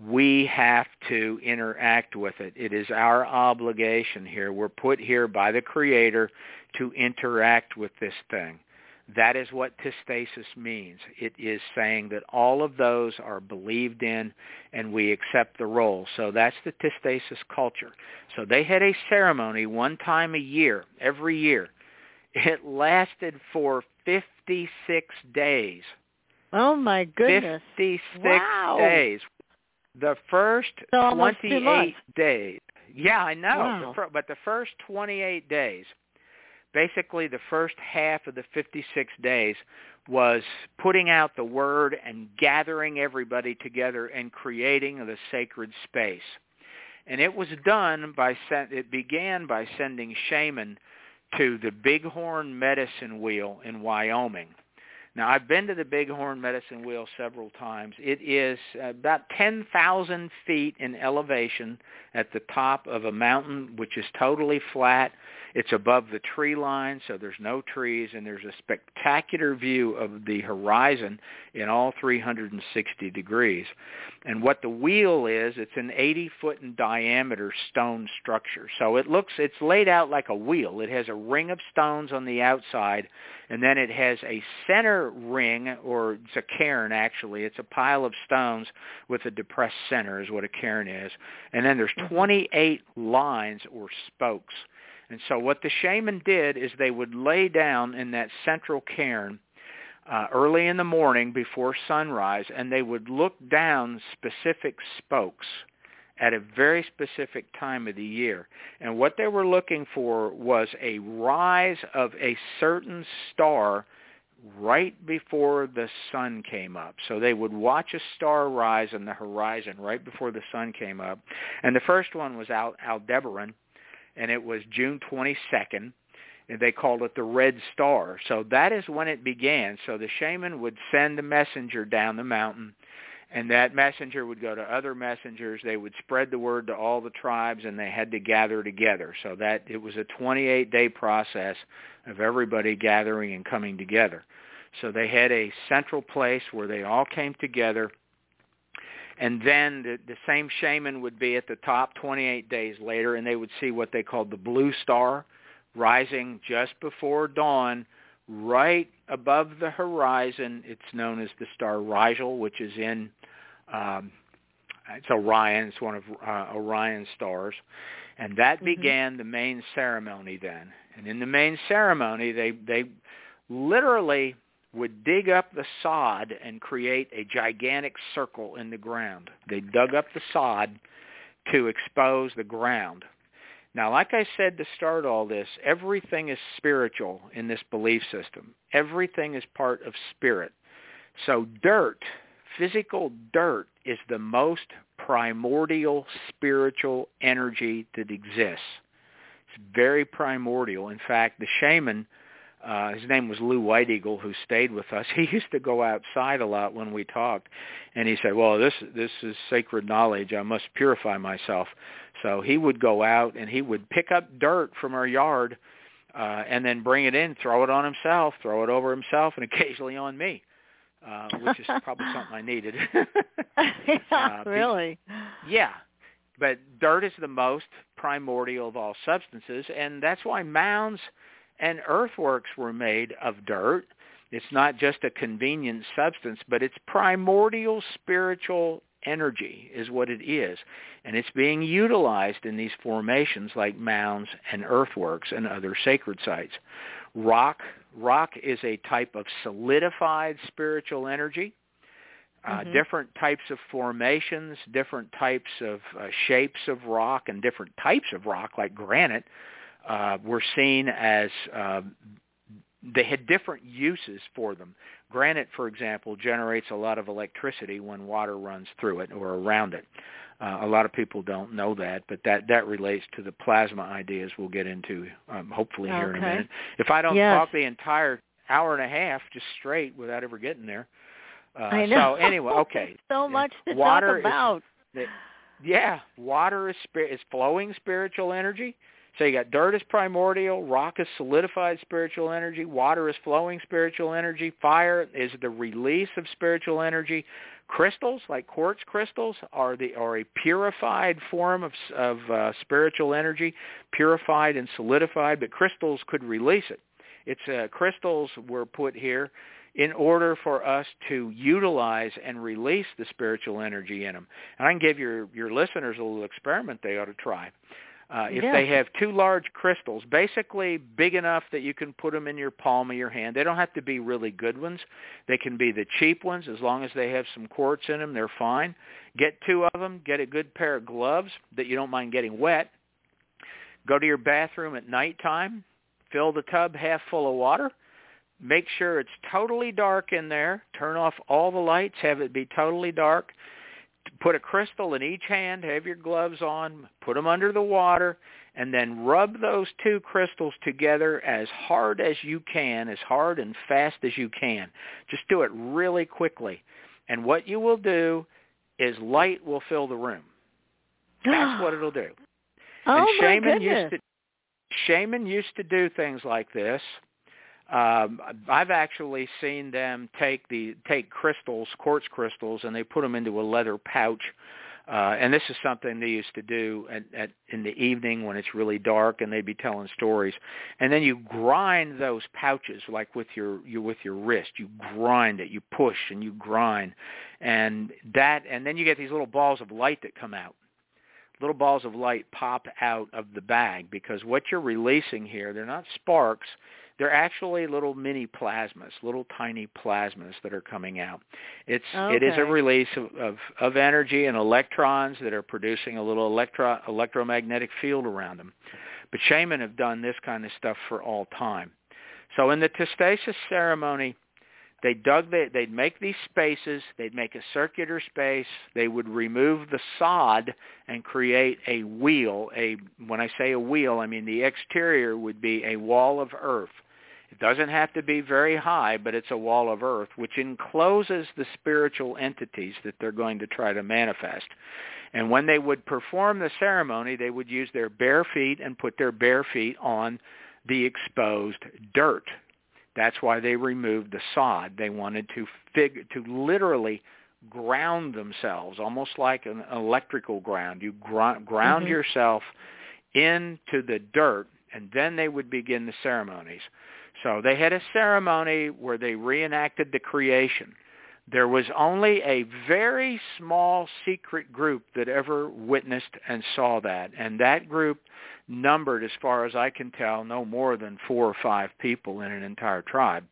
We have to interact with it. It is our obligation here. We're put here by the Creator to interact with this thing. That is what Tsistsistas means. It is saying that all of those are believed in and we accept the role. So that's the Tsistsistas culture. So they had a ceremony one time a year, every year. It lasted for 56 days. Oh my goodness. 56 Wow. days. The first So almost two 28 months. days. Yeah, I know. Wow. But the first 28 days, basically the first half of the 56 days was putting out the word and gathering everybody together and creating the sacred space. And it was done by it began by sending shaman to the Bighorn Medicine Wheel in Wyoming. Now, I've been to the Bighorn Medicine Wheel several times. It is about 10,000 feet in elevation at the top of a mountain which is totally flat. It's above the tree line, so there's no trees, and there's a spectacular view of the horizon in all 360 degrees. And what the wheel is, it's an 80 foot in diameter stone structure. So it looks, it's laid out like a wheel. It has a ring of stones on the outside, and then it has a center ring, or it's a cairn actually. It's a pile of stones with a depressed center is what a cairn is. And then there's mm-hmm. 28 lines or spokes. And so what the shaman did is they would lay down in that central cairn uh, early in the morning before sunrise, and they would look down specific spokes at a very specific time of the year. And what they were looking for was a rise of a certain star right before the sun came up. So they would watch a star rise on the horizon right before the sun came up. And the first one was Al- Aldebaran, and it was June 22nd. And they called it the Red Star. So that is when it began. So the shaman would send a messenger down the mountain, and that messenger would go to other messengers. They would spread the word to all the tribes, and they had to gather together. So that it was a 28-day process of everybody gathering and coming together. So they had a central place where they all came together and then the, the same shaman would be at the top 28 days later, and they would see what they called the blue star rising just before dawn, right above the horizon. It's known as the star Rigel, which is in um, it's Orion. It's one of uh, Orion's stars, and that Mhm. began the main ceremony then. And in the main ceremony, they they literally would dig up the sod and create a gigantic circle in the ground. They dug up the sod to expose the ground. Now, like I said to start all this, everything is spiritual in this belief system. Everything is part of spirit. So dirt, physical dirt, is the most primordial spiritual energy that exists. It's very primordial. In fact, the shaman uh, his name was Lou White Eagle, who stayed with us. He used to go outside a lot when we talked, and he said, "Well, this this is sacred knowledge. I must purify myself." So he would go out and he would pick up dirt from our yard, uh, and then bring it in, throw it on himself, throw it over himself, and occasionally on me, uh, which is probably something I needed. yeah, Uh, be- really. Yeah, but dirt is the most primordial of all substances, and that's why mounds and earthworks were made of dirt. It's not just a convenient substance, but it's primordial spiritual energy is what it is. And it's being utilized in these formations like mounds and earthworks and other sacred sites. Rock, rock is a type of solidified spiritual energy uh, Mhm. different types of formations, different types of uh, shapes of rock, and different types of rock, like granite, uh, were seen as uh, they had different uses for them. Granite, for example, generates a lot of electricity when water runs through it or around it. Uh, a lot of people don't know that, but that that relates to the plasma ideas we'll get into um, hopefully here in a minute. If I don't yes. talk the entire hour and a half just straight without ever getting there. Uh, I know. So anyway, okay. so much to water talk about. Is, yeah, water is is flowing spiritual energy. So you got dirt is primordial, rock is solidified spiritual energy, water is flowing spiritual energy, fire is the release of spiritual energy. Crystals, like quartz crystals, are the are a purified form of of uh, spiritual energy, purified and solidified. But crystals could release it. It's uh, crystals were put here in order for us to utilize and release the spiritual energy in them. And I can give your your listeners a little experiment they ought to try. Uh, if Yeah. they have two large crystals, basically big enough that you can put them in your palm of your hand. They don't have to be really good ones. They can be the cheap ones as long as they have some quartz in them. They're fine. Get two of them. Get a good pair of gloves that you don't mind getting wet. Go to your bathroom at nighttime. Fill the tub half full of water. Make sure it's totally dark in there. Turn off all the lights. Have it be totally dark put a crystal in each hand, have your gloves on, put them under the water, and then rub those two crystals together as hard as you can, as hard and fast as you can. Just do it really quickly. And what you will do is light will fill the room. That's what it'll do. oh and my shaman goodness. used to shaman used to do things like this. Um, I've actually seen them take the take crystals, quartz crystals, and they put them into a leather pouch. Uh, and this is something they used to do at, at in the evening when it's really dark, and they'd be telling stories. And then you grind those pouches like with your you with your wrist. You grind it, you push and you grind, and that, and then you get these little balls of light that come out little balls of light pop out of the bag because what you're releasing here, they're not sparks. They're actually little mini plasmas, little tiny plasmas that are coming out. It's it is a release of, of, of energy and electrons that are producing a little electro, electromagnetic field around them. But shaman have done this kind of stuff for all time. So in the Tsistsistas ceremony, they dug the, they'd make these spaces, they'd make a circular space, they would remove the sod and create a wheel, a when I say a wheel, I mean the exterior would be a wall of earth. It doesn't have to be very high, but it's a wall of earth which encloses the spiritual entities that they're going to try to manifest. And when they would perform the ceremony, they would use their bare feet and put their bare feet on the exposed dirt. That's why they removed the sod. They wanted to fig- to literally ground themselves, almost like an electrical ground. You gr- ground Mhm. yourself into the dirt, and then they would begin the ceremonies. So they had a ceremony where they reenacted the creation. There was only a very small secret group that ever witnessed and saw that, and that group numbered, as far as I can tell, no more than four or five people in an entire tribe.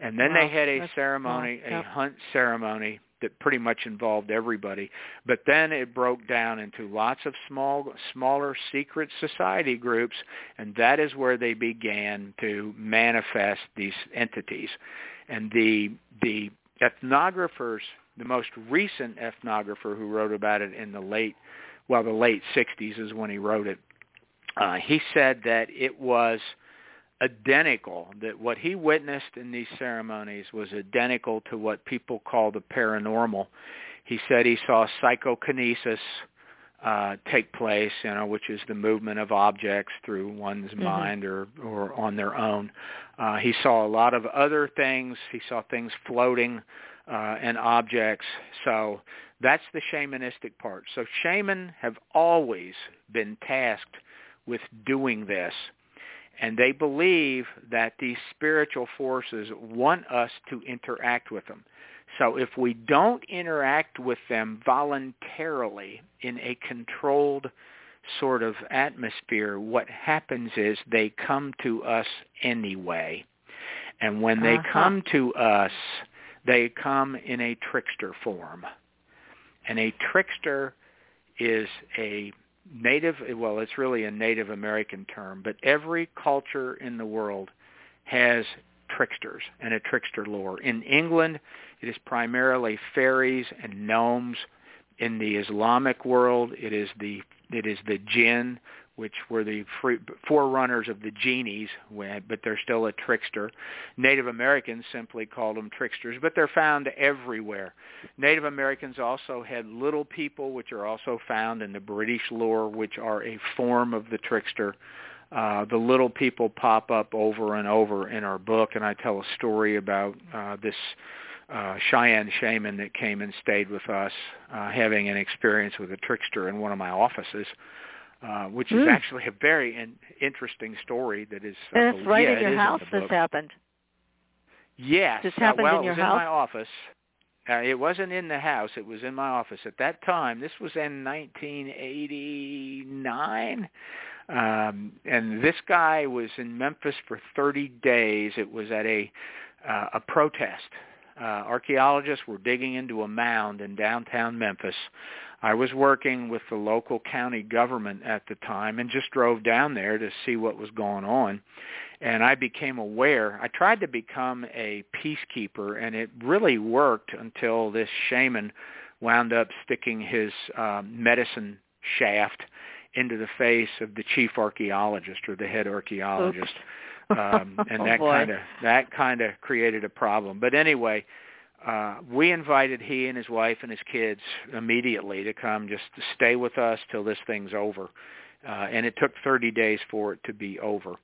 And then they had a that's ceremony, a hunt ceremony that pretty much involved everybody. But then it broke down into lots of small, smaller secret society groups, and that is where they began to manifest these entities. And the the ethnographers, the most recent ethnographer who wrote about it in the late, well, the late 60s is when he wrote it. Uh, he said that it was identical, that what he witnessed in these ceremonies was identical to what people call the paranormal. He said he saw psychokinesis uh, take place, you know, which is the movement of objects through one's Mhm. mind or, or on their own. Uh, he saw a lot of other things. He saw things floating uh, and objects. So that's the shamanistic part. So shaman have always been tasked with doing this. And they believe that these spiritual forces want us to interact with them. So if we don't interact with them voluntarily in a controlled sort of atmosphere, what happens is they come to us anyway. And when they Uh-huh. come to us, they come in a trickster form. And a trickster is a native, well, it's really a Native American term, but every culture in the world has tricksters and a trickster lore. In England, it is primarily fairies and gnomes. In the Islamic world, it is the it is the jinn, which were the free, forerunners of the genies, but they're still a trickster. Native Americans simply called them tricksters, but they're found everywhere. Native Americans also had little people, which are also found in the British lore, which are a form of the trickster. Uh, the little people pop up over and over in our book, and I tell a story about uh, this uh, Cheyenne shaman that came and stayed with us, uh, having an experience with a trickster in one of my offices uh, which is mm. actually a very in, interesting story that is. And it's right yeah, in your house. In this happened. Yes. This happened uh, well, in your it was house. in my office. Uh, it wasn't in the house. It was in my office at that time. This was in 1989. Um, and this guy was in Memphis for 30 days. It was at a uh, a protest. Uh, archaeologists were digging into a mound in downtown Memphis I was working with the local county government at the time and just drove down there to see what was going on. And I became aware. I tried to become a peacekeeper, and it really worked until this shaman wound up sticking his um, medicine shaft into the face of the chief archaeologist or the head archaeologist. Um, and oh, that boy. kind of that kind of created a problem. But anyway, uh, we invited he and his wife and his kids immediately to come just to stay with us till this thing's over. Uh, and it took 30 days for it to be over.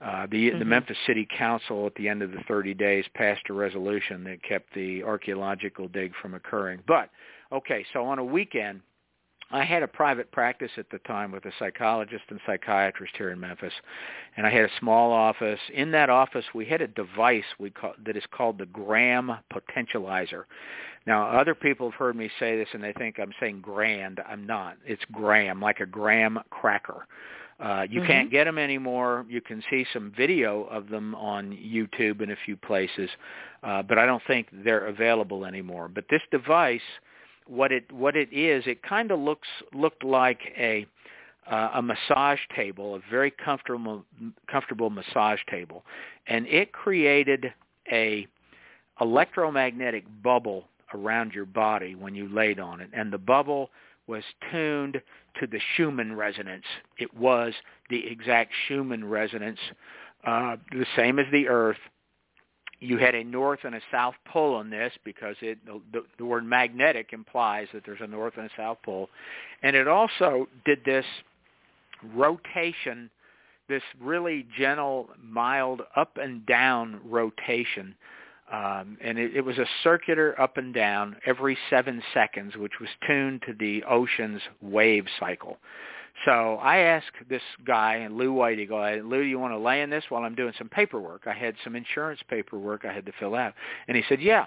Uh, the, mm-hmm. the Memphis City Council at the end of the 30 days passed a resolution that kept the archaeological dig from occurring. But, okay, so on a weekend, I had a private practice at the time with a psychologist and psychiatrist here in Memphis, and I had a small office. In that office, we had a device we call, that is called the Graham Potentializer. Now, other people have heard me say this, and they think I'm saying grand. I'm not. It's Graham, like a graham cracker. Uh, you mm-hmm. can't get them anymore. You can see some video of them on YouTube in a few places, uh, but I don't think they're available anymore. But this device what it what it is, it kind of looks looked like a uh, a massage table, a very comfortable comfortable massage table, and it created a electromagnetic bubble around your body when you laid on it, and the bubble was tuned to the Schumann resonance. It was the exact Schumann resonance, uh, the same as the Earth, you had a north and a south pole on this because it the, the word magnetic implies that there's a north and a south pole, and it also did this rotation, this really gentle, mild up and down rotation. Um, and it, it was a circular up and down every seven seconds, which was tuned to the ocean's wave cycle. So I asked this guy, Lou White, to go, Lou, do you want to lay in this while I'm doing some paperwork? I had some insurance paperwork I had to fill out. And he said, yeah.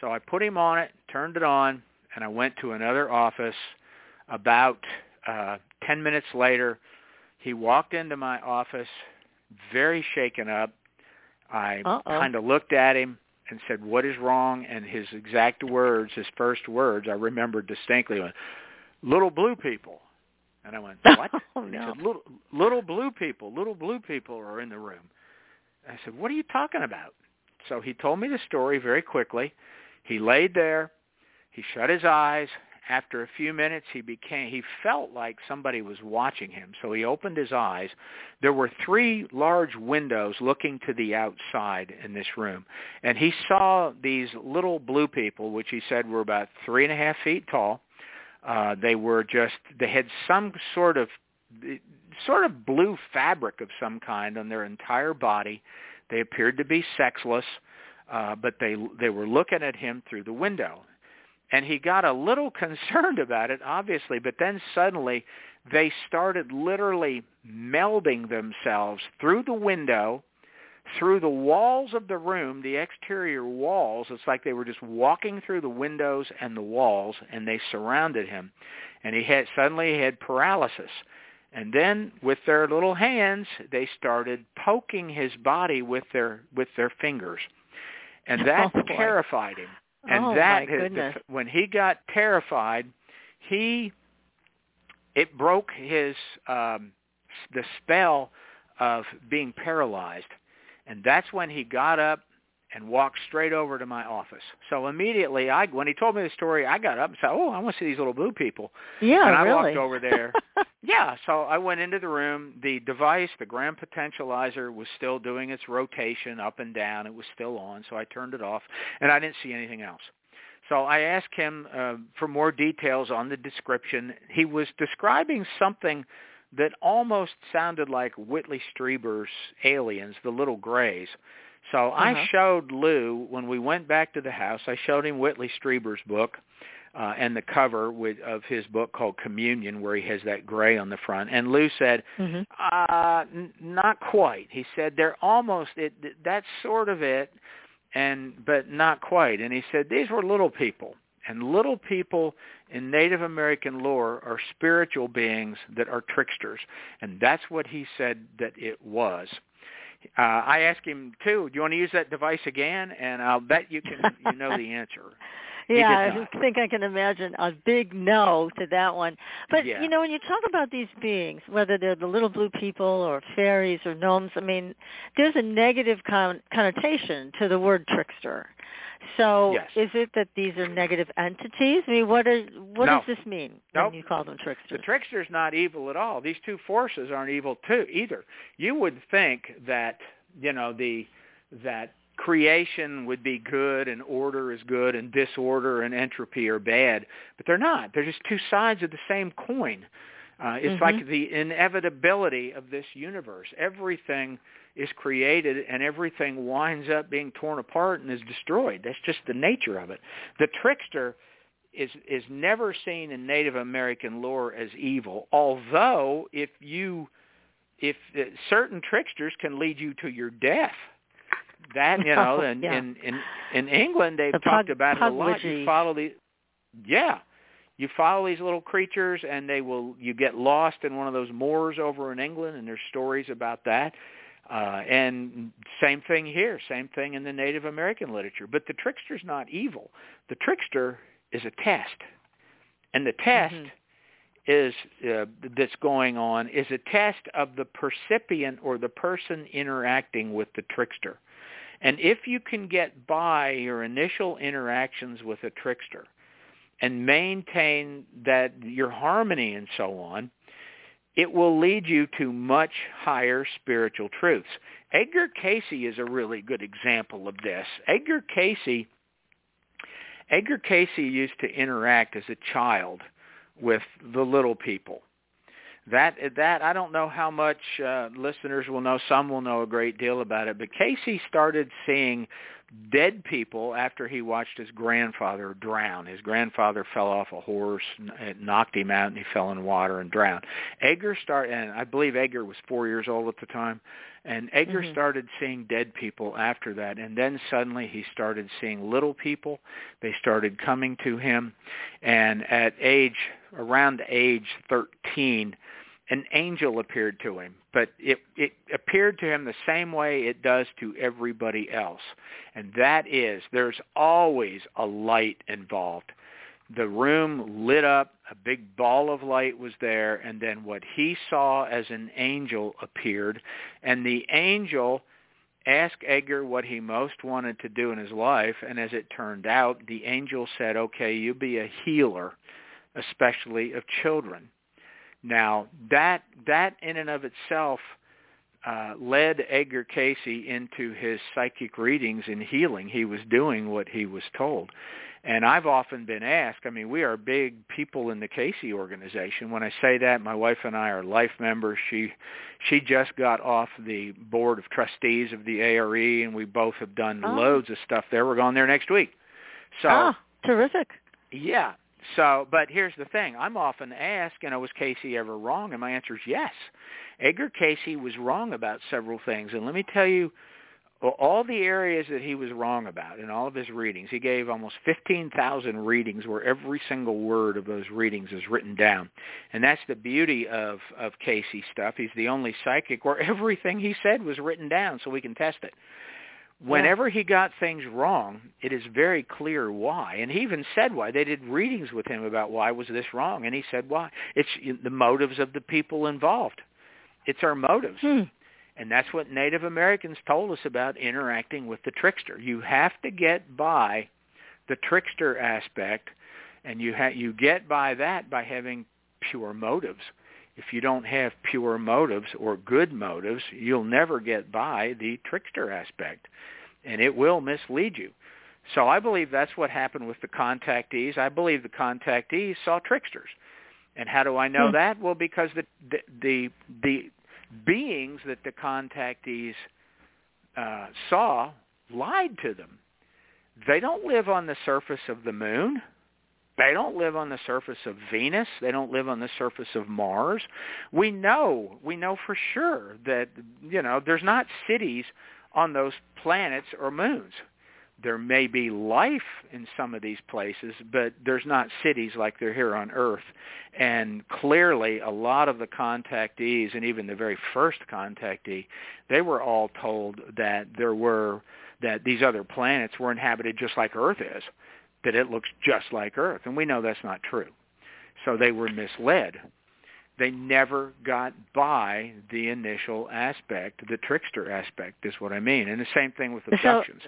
So I put him on it, turned it on, and I went to another office. About uh, 10 minutes later, he walked into my office very shaken up. I kind of looked at him and said, what is wrong? And his exact words, his first words, I remember distinctly, little blue people. And I went, what? Oh, no. he said, little, little blue people, little blue people are in the room. I said, what are you talking about? So he told me the story very quickly. He laid there. He shut his eyes. After a few minutes, he became, he felt like somebody was watching him. So he opened his eyes. There were three large windows looking to the outside in this room. And he saw these little blue people, which he said were about three and a half feet tall uh, they were just they had some sort of sort of blue fabric of some kind on their entire body. They appeared to be sexless, uh, but they they were looking at him through the window, and he got a little concerned about it, obviously. But then suddenly, they started literally melding themselves through the window through the walls of the room, the exterior walls, it's like they were just walking through the windows and the walls, and they surrounded him. And he had suddenly he had paralysis. And then with their little hands, they started poking his body with their with their fingers, and that Oh, terrified him. And Oh, that my goodness. when he got terrified, he it broke his um, the spell of being paralyzed And that's when he got up and walked straight over to my office. So immediately, I when he told me the story, I got up and said, "Oh, I want to see these little blue people." Yeah, and I really. walked over there. yeah, so I went into the room. The device, the Graham potentializer, was still doing its rotation up and down. It was still on, so I turned it off, and I didn't see anything else. So I asked him uh, for more details on the description. He was describing something that almost sounded like Whitley Strieber's Aliens, the little grays. So Uh-huh. I showed Lou when we went back to the house. I showed him Whitley Strieber's book uh, and the cover with, of his book called Communion, where he has that gray on the front. And Lou said, Mhm. uh, n- "Not quite." He said, "They're almost it. That's sort of it, and but not quite." And he said, "These were little people." And little people in Native American lore are spiritual beings that are tricksters. And that's what he said that it was uh, I asked him too. Do you want to use that device again? And I'll bet you can. You know the answer. Yeah, I think I can imagine a big no to that one. But Yeah. you know, when you talk about these beings, whether they're the little blue people or fairies or gnomes, I mean, there's a negative con- connotation to the word trickster. So, Yes. is it that these are negative entities? I mean, what is what No. does this mean Nope. when you call them tricksters? The tricksters? not evil at all. These two forces aren't evil too either. You would think that you know the that creation would be good and order is good and disorder and entropy are bad, but they're not. They're just two sides of the same coin. Uh, it's Mhm. like the inevitability of this universe. Everything is created and everything winds up being torn apart and is destroyed. That's just the nature of it. The trickster is is never seen in Native American lore as evil, although if you if uh, certain tricksters can lead you to your death. That you know, Oh, and yeah. in in in England they've The talked pug- about it a lot. You follow the yeah, you follow these little creatures, and they will you get lost in one of those moors over in England, and there's stories about that. Uh, and same thing here, same thing in the Native American literature. But the trickster's not evil. The trickster is a test, and the test Mhm. is uh, that's going on is a test of the percipient or the person interacting with the trickster. And if you can get by your initial interactions with a trickster and maintain that your harmony and so on, it will lead you to much higher spiritual truths. Edgar Cayce is a really good example of this. Edgar Cayce Edgar Cayce used to interact as a child with the little people. That that I don't know how much uh, listeners will know. Some will know a great deal about it. But Cayce started seeing dead people after he watched his grandfather drown. His grandfather fell off a horse, and it knocked him out, and he fell in water and drowned. Edgar started, and I believe Edgar was four years old at the time. And Edgar Mhm. started seeing dead people after that. And then suddenly he started seeing little people. They started coming to him. And at age, around age 13, an angel appeared to him. But it, it appeared to him the same way it does to everybody else. And that is, there's always a light involved the room lit up, a big ball of light was there, and then what he saw as an angel appeared, and the angel asked Edgar what he most wanted to do in his life, and as it turned out, the angel said, okay, you be a healer, especially of children. Now, that, that in and of itself uh, led Edgar Cayce into his psychic readings and healing. He was doing what he was told. And I've often been asked, I mean, we are big people in the Cayce organization. When I say that, my wife and I are life members. She she just got off the board of trustees of the ARE and we both have done Oh. loads of stuff there. We're going there next week. So ah, terrific. yeah. So, but here's the thing. I'm often asked, you know, was Cayce ever wrong? And my answer is yes. Edgar Cayce was wrong about several things. And let me tell you, all the areas that he was wrong about in all of his readings, he gave almost 15,000 readings where every single word of those readings is written down. And that's the beauty of, of Cayce stuff. He's the only psychic where everything he said was written down so we can test it. Whenever he got things wrong, it is very clear why. And he even said why. They did readings with him about why was this wrong, and he said why. It's the motives of the people involved. It's our motives. Hmm. And that's what Native Americans told us about interacting with the trickster. You have to get by the trickster aspect, and you ha- you get by that by having pure motives. If you don't have pure motives or good motives, you'll never get by the trickster aspect, and it will mislead you. So I believe that's what happened with the contactees. I believe the contactees saw tricksters. And how do I know Hmm. that? Well, because the the the, the beings that the contactees uh, saw lied to them. They don't live on the surface of the moon. They don't live on the surface of Venus. They don't live on the surface of Mars. We know, we know for sure that, you know, there's not cities on those planets or moons. There may be life in some of these places, but there's not cities like they're here on Earth. And clearly a lot of the contactees, and even the very first contactee, they were all told that there were, that these other planets were inhabited just like Earth is that it looks just like Earth. And we know that's not true. So they were misled. They never got by the initial aspect, the trickster aspect is what I mean. And the same thing with So- abductions.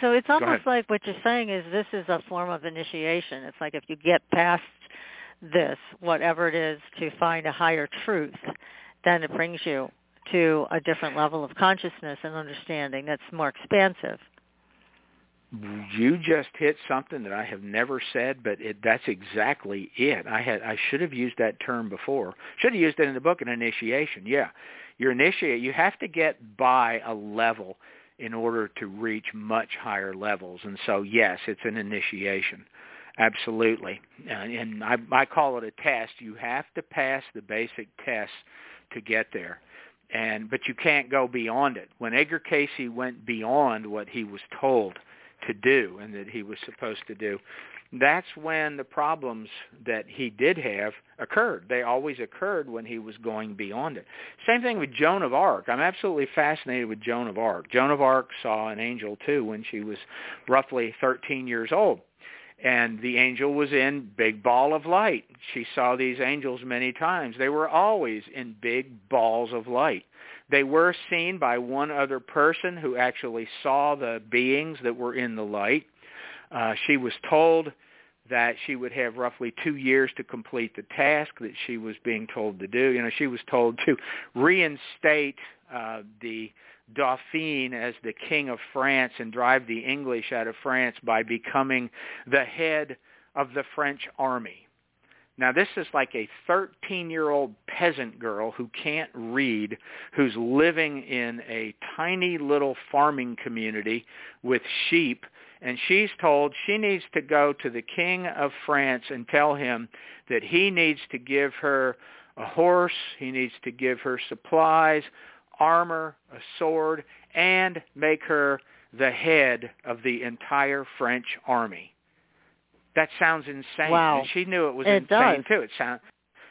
So it's almost like what you're saying is this is a form of initiation. It's like if you get past this, whatever it is, to find a higher truth, then it brings you to a different level of consciousness and understanding that's more expansive. You just hit something that I have never said, but it, that's exactly it. I had I should have used that term before. Should have used it in the book, an initiation. Yeah, your initiate. You have to get by a level in order to reach much higher levels, and so yes, it's an initiation. Absolutely, and, I, I call it a test. You have to pass the basic tests to get there and but you can't go beyond it. When Edgar Cayce went beyond what he was told to do and that he was supposed to do, that's when the problems that he did have occurred. They always occurred when he was going beyond it. Same thing with Joan of Arc. I'm absolutely fascinated with Joan of Arc. Joan of Arc saw an angel too when she was roughly 13 years old. And the angel was in big ball of light. She saw these angels many times. They were always in big balls of light. They were seen by one other person who actually saw the beings that were in the light. Uh, she was told that she would have roughly two years to complete the task that she was being told to do. You know, she was told to reinstate uh, the Dauphin as the king of France and drive the English out of France by becoming the head of the French army. Now this is like a 13-year-old peasant girl who can't read, who's living in a tiny little farming community with sheep, and she's told she needs to go to the king of France and tell him that he needs to give her a horse, he needs to give her supplies, armor, a sword, and make her the head of the entire French army. That sounds insane. Wow. And she knew it was It insane does. too. It sound,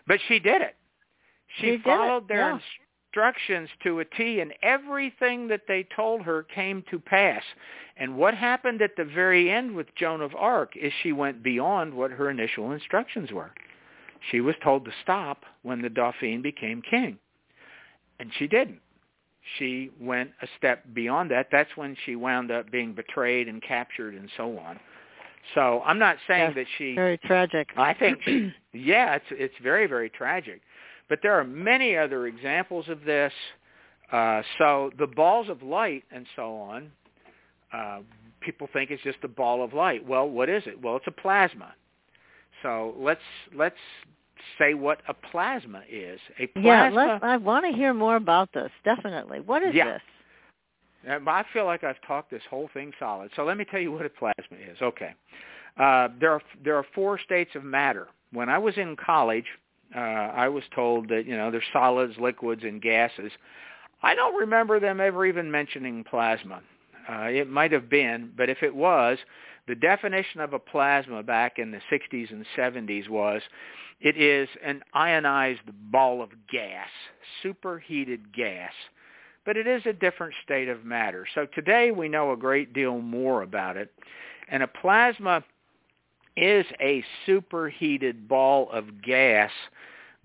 but she did it. She, She followed their yeah. instructions to a T, and everything that they told her came to pass. And what happened at the very end with Joan of Arc is she went beyond what her initial instructions were. She was told to stop when the Dauphin became king, and she didn't she went a step beyond that. That's when she wound up being betrayed and captured and so on. So I'm not saying Yes, that she. Very tragic. I think, yeah, it's it's very very tragic, but there are many other examples of this. Uh, so the balls of light and so on, uh, people think it's just a ball of light. Well, what is it? Well, it's a plasma. So let's let's say what a plasma is. A yeah, plasma. let, I want to hear more about this. Definitely. What is Yeah. this? I feel like I've talked this whole thing solid. So let me tell you what a plasma is. Okay. Uh, there are there are four states of matter. When I was in college, uh, I was told that you know there's solids, liquids, and gases. I don't remember them ever even mentioning plasma. Uh, it might have been, but if it was, the definition of a plasma back in the 60s and 70s was it is an ionized ball of gas, superheated gas but it is a different state of matter. So today we know a great deal more about it. And a plasma is a superheated ball of gas,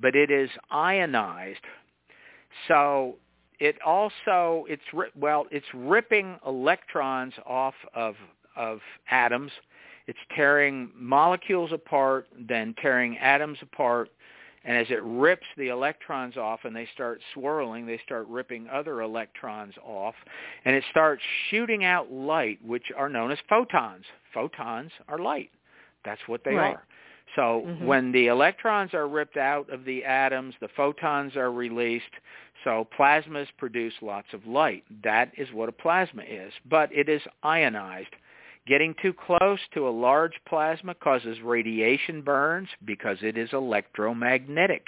but it is ionized. So it also it's well it's ripping electrons off of of atoms. It's tearing molecules apart, then tearing atoms apart, and as it rips the electrons off and they start swirling, they start ripping other electrons off, and it starts shooting out light, which are known as photons. Photons are light. That's what they Right. are. So Mhm. when the electrons are ripped out of the atoms, the photons are released. So plasmas produce lots of light. That is what a plasma is. But it is ionized. Getting too close to a large plasma causes radiation burns because it is electromagnetic.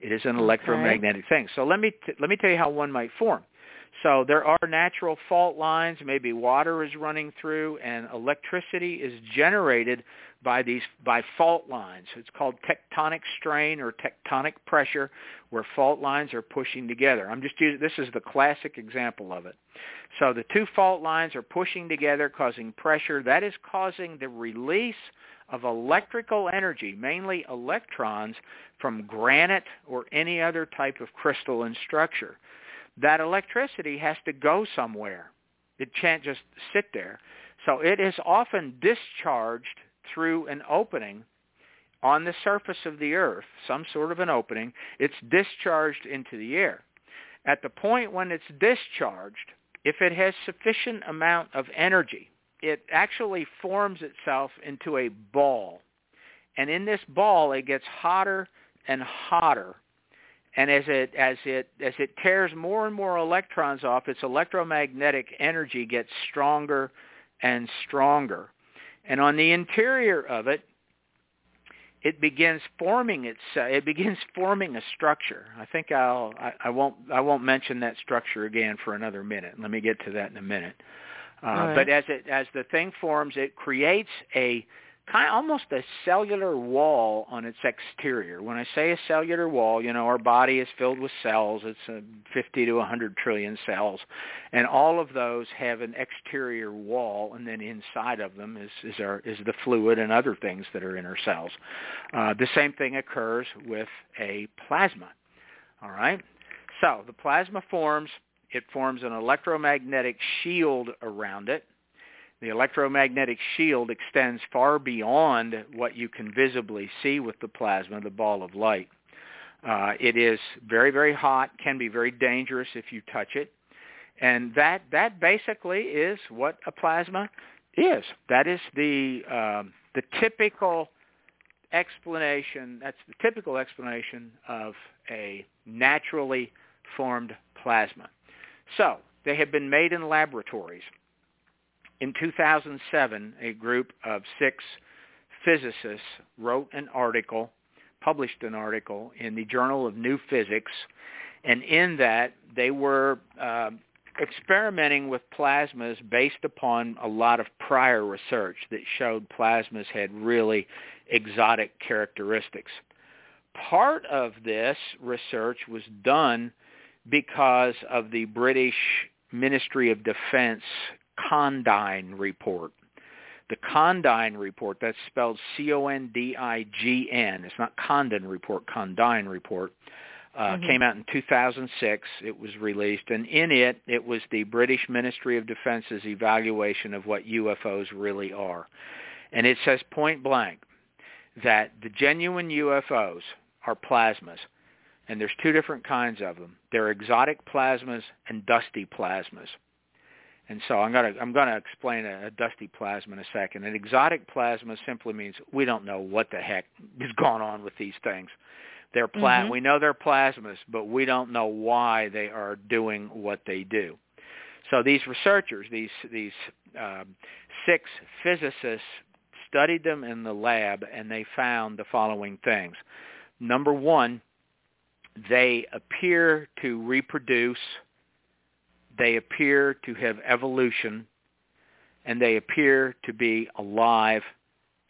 It is an Okay. electromagnetic thing. So let me t- let me tell you how one might form. So there are natural fault lines, maybe water is running through and electricity is generated by these by fault lines. It's called tectonic strain or tectonic pressure where fault lines are pushing together. I'm just using this is the classic example of it. So the two fault lines are pushing together causing pressure that is causing the release of electrical energy, mainly electrons from granite or any other type of crystalline structure that electricity has to go somewhere. It can't just sit there. So it is often discharged through an opening on the surface of the earth, some sort of an opening. It's discharged into the air. At the point when it's discharged, if it has sufficient amount of energy, it actually forms itself into a ball. And in this ball, it gets hotter and hotter and as it as it as it tears more and more electrons off its electromagnetic energy gets stronger and stronger. And on the interior of it it begins forming its it begins forming a structure. I think i'll I, I won't i won't mention that structure again for another minute. Let me get to that in a minute. Uh, right. but as it as the thing forms it creates a kind of almost a cellular wall on its exterior. When I say a cellular wall, you know, our body is filled with cells. It's uh, 50 to 100 trillion cells, and all of those have an exterior wall, and then inside of them is is our is the fluid and other things that are in our cells. Uh, the same thing occurs with a plasma. All right, so the plasma forms. It forms an electromagnetic shield around it the electromagnetic shield extends far beyond what you can visibly see with the plasma, the ball of light. Uh, it is very, very hot, can be very dangerous if you touch it. And that, that basically is what a plasma is. That is the, um, the typical explanation, that's the typical explanation of a naturally formed plasma. So they have been made in laboratories in 2007, a group of six physicists wrote an article, published an article in the Journal of New Physics, and in that they were uh, experimenting with plasmas based upon a lot of prior research that showed plasmas had really exotic characteristics. Part of this research was done because of the British Ministry of Defense Condign report. The Condign report, that's spelled C-O-N-D-I-G-N. It's not Condon report, Condign report. Uh, Mhm. Came out in 2006. It was released, and in it, it was the British Ministry of Defense's evaluation of what UFOs really are. And it says point blank that the genuine UFOs are plasmas, and there's two different kinds of them. They're exotic plasmas and dusty plasmas. And so I'm to I'm to explain a, a dusty plasma in a second. An exotic plasma simply means we don't know what the heck is going on with these things. They're pla- Mhm. we know they're plasmas, but we don't know why they are doing what they do. So these researchers, these these um, six physicists, studied them in the lab, and they found the following things. Number one, they appear to reproduce they appear to have evolution and they appear to be alive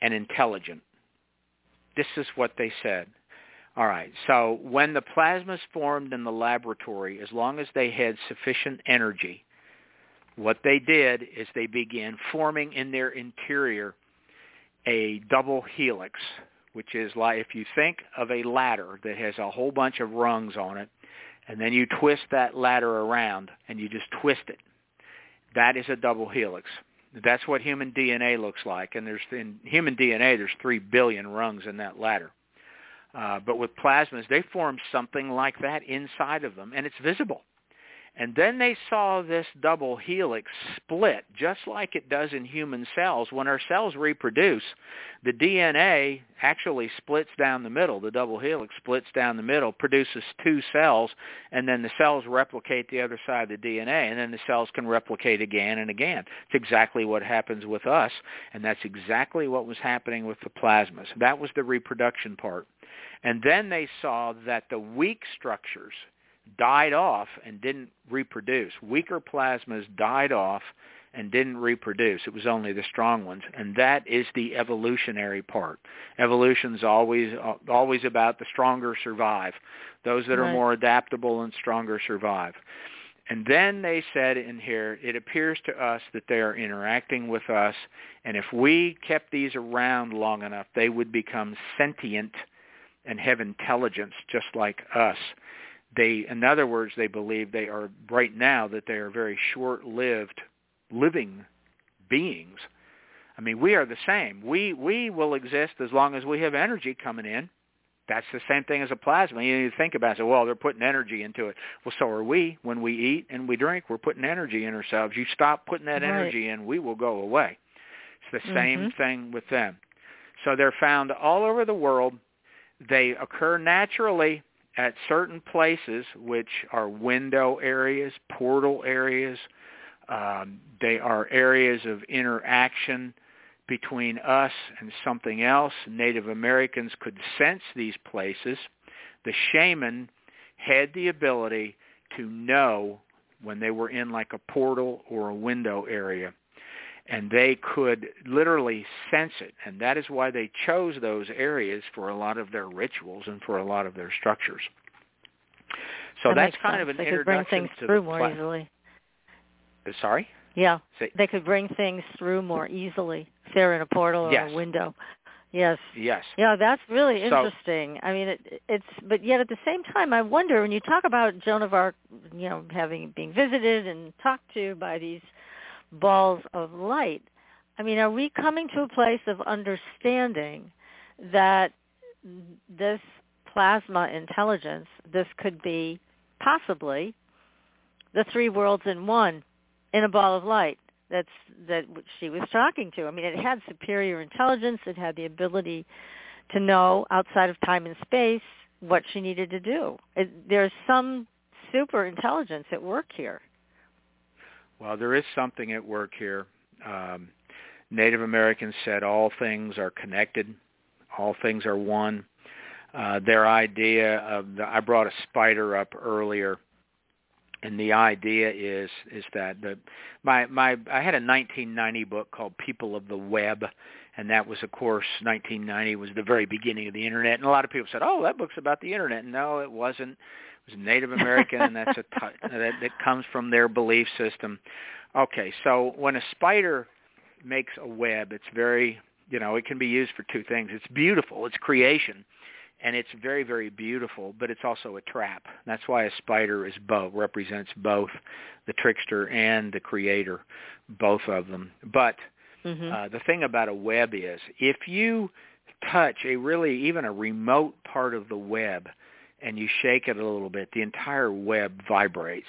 and intelligent. This is what they said. All right, so when the plasmas formed in the laboratory, as long as they had sufficient energy, what they did is they began forming in their interior a double helix, which is like if you think of a ladder that has a whole bunch of rungs on it, and then you twist that ladder around and you just twist it, that is a double helix. That's what human DNA looks like, and there's in human DNA there's three billion rungs in that ladder. Uh, but with plasmas, they form something like that inside of them, and it's visible. And then they saw this double helix split, just like it does in human cells. When our cells reproduce, the DNA actually splits down the middle. The double helix splits down the middle, produces two cells, and then the cells replicate the other side of the DNA, and then the cells can replicate again and again. It's exactly what happens with us, and that's exactly what was happening with the plasmas. That was the reproduction part. And then they saw that the weak structures died off and didn't reproduce. Weaker plasmas died off and didn't reproduce. It was only the strong ones, and that is the evolutionary part. Evolution's always uh, always about the stronger survive. Those that right. are more adaptable and stronger survive. And then they said in here, it appears to us that they are interacting with us, and if we kept these around long enough, they would become sentient and have intelligence just like us they in other words they believe they are right now that they are very short-lived living beings. I mean we are the same. We we will exist as long as we have energy coming in. That's the same thing as a plasma. You need to think about it. Well they're putting energy into it. Well so are we. When we eat and we drink we're putting energy in ourselves. You stop putting that right. energy in we will go away. It's the same mm-hmm. thing with them. So they're found all over the world. They occur naturally at certain places, which are window areas, portal areas. Um, they are areas of interaction between us and something else. Native Americans could sense these places. The shaman had the ability to know when they were in like a portal or a window area and they could literally sense it. And that is why they chose those areas for a lot of their rituals and for a lot of their structures. So that that's kind sense. of an they introduction could bring things to through more pla- easily. Uh, Sorry? Yeah, Say, they could bring things through more easily if they're in a portal or Yes. a window. Yes. yes. Yeah, that's really So- interesting. I mean, it, it's but yet at the same time, I wonder when you talk about Joan of Arc, you know, having being visited and talked to by these balls of light. I mean, are we coming to a place of understanding that this plasma intelligence, this could be possibly the three worlds in one in a ball of light? That's that she was talking to. I mean, it had superior intelligence. It had the ability to know outside of time and space what she needed to do. It, there's some super intelligence at work here. Well, there is something at work here. Um, Native Americans said all things are connected, all things are one. Uh, their idea of the, I brought a spider up earlier, and the idea is is that the my my I had a 1990 book called People of the Web, and that was of course 1990 was the very beginning of the internet, and a lot of people said, oh, that book's about the internet. No, it wasn't. Was Native American, and that's a t- that, that comes from their belief system. Okay, so when a spider makes a web, it's very you know it can be used for two things. It's beautiful, it's creation, and it's very very beautiful, but it's also a trap. That's why a spider is both represents both the trickster and the creator, both of them. But Mm-hmm. uh, the thing about a web is if you touch a really even a remote part of the web and you shake it a little bit, the entire web vibrates.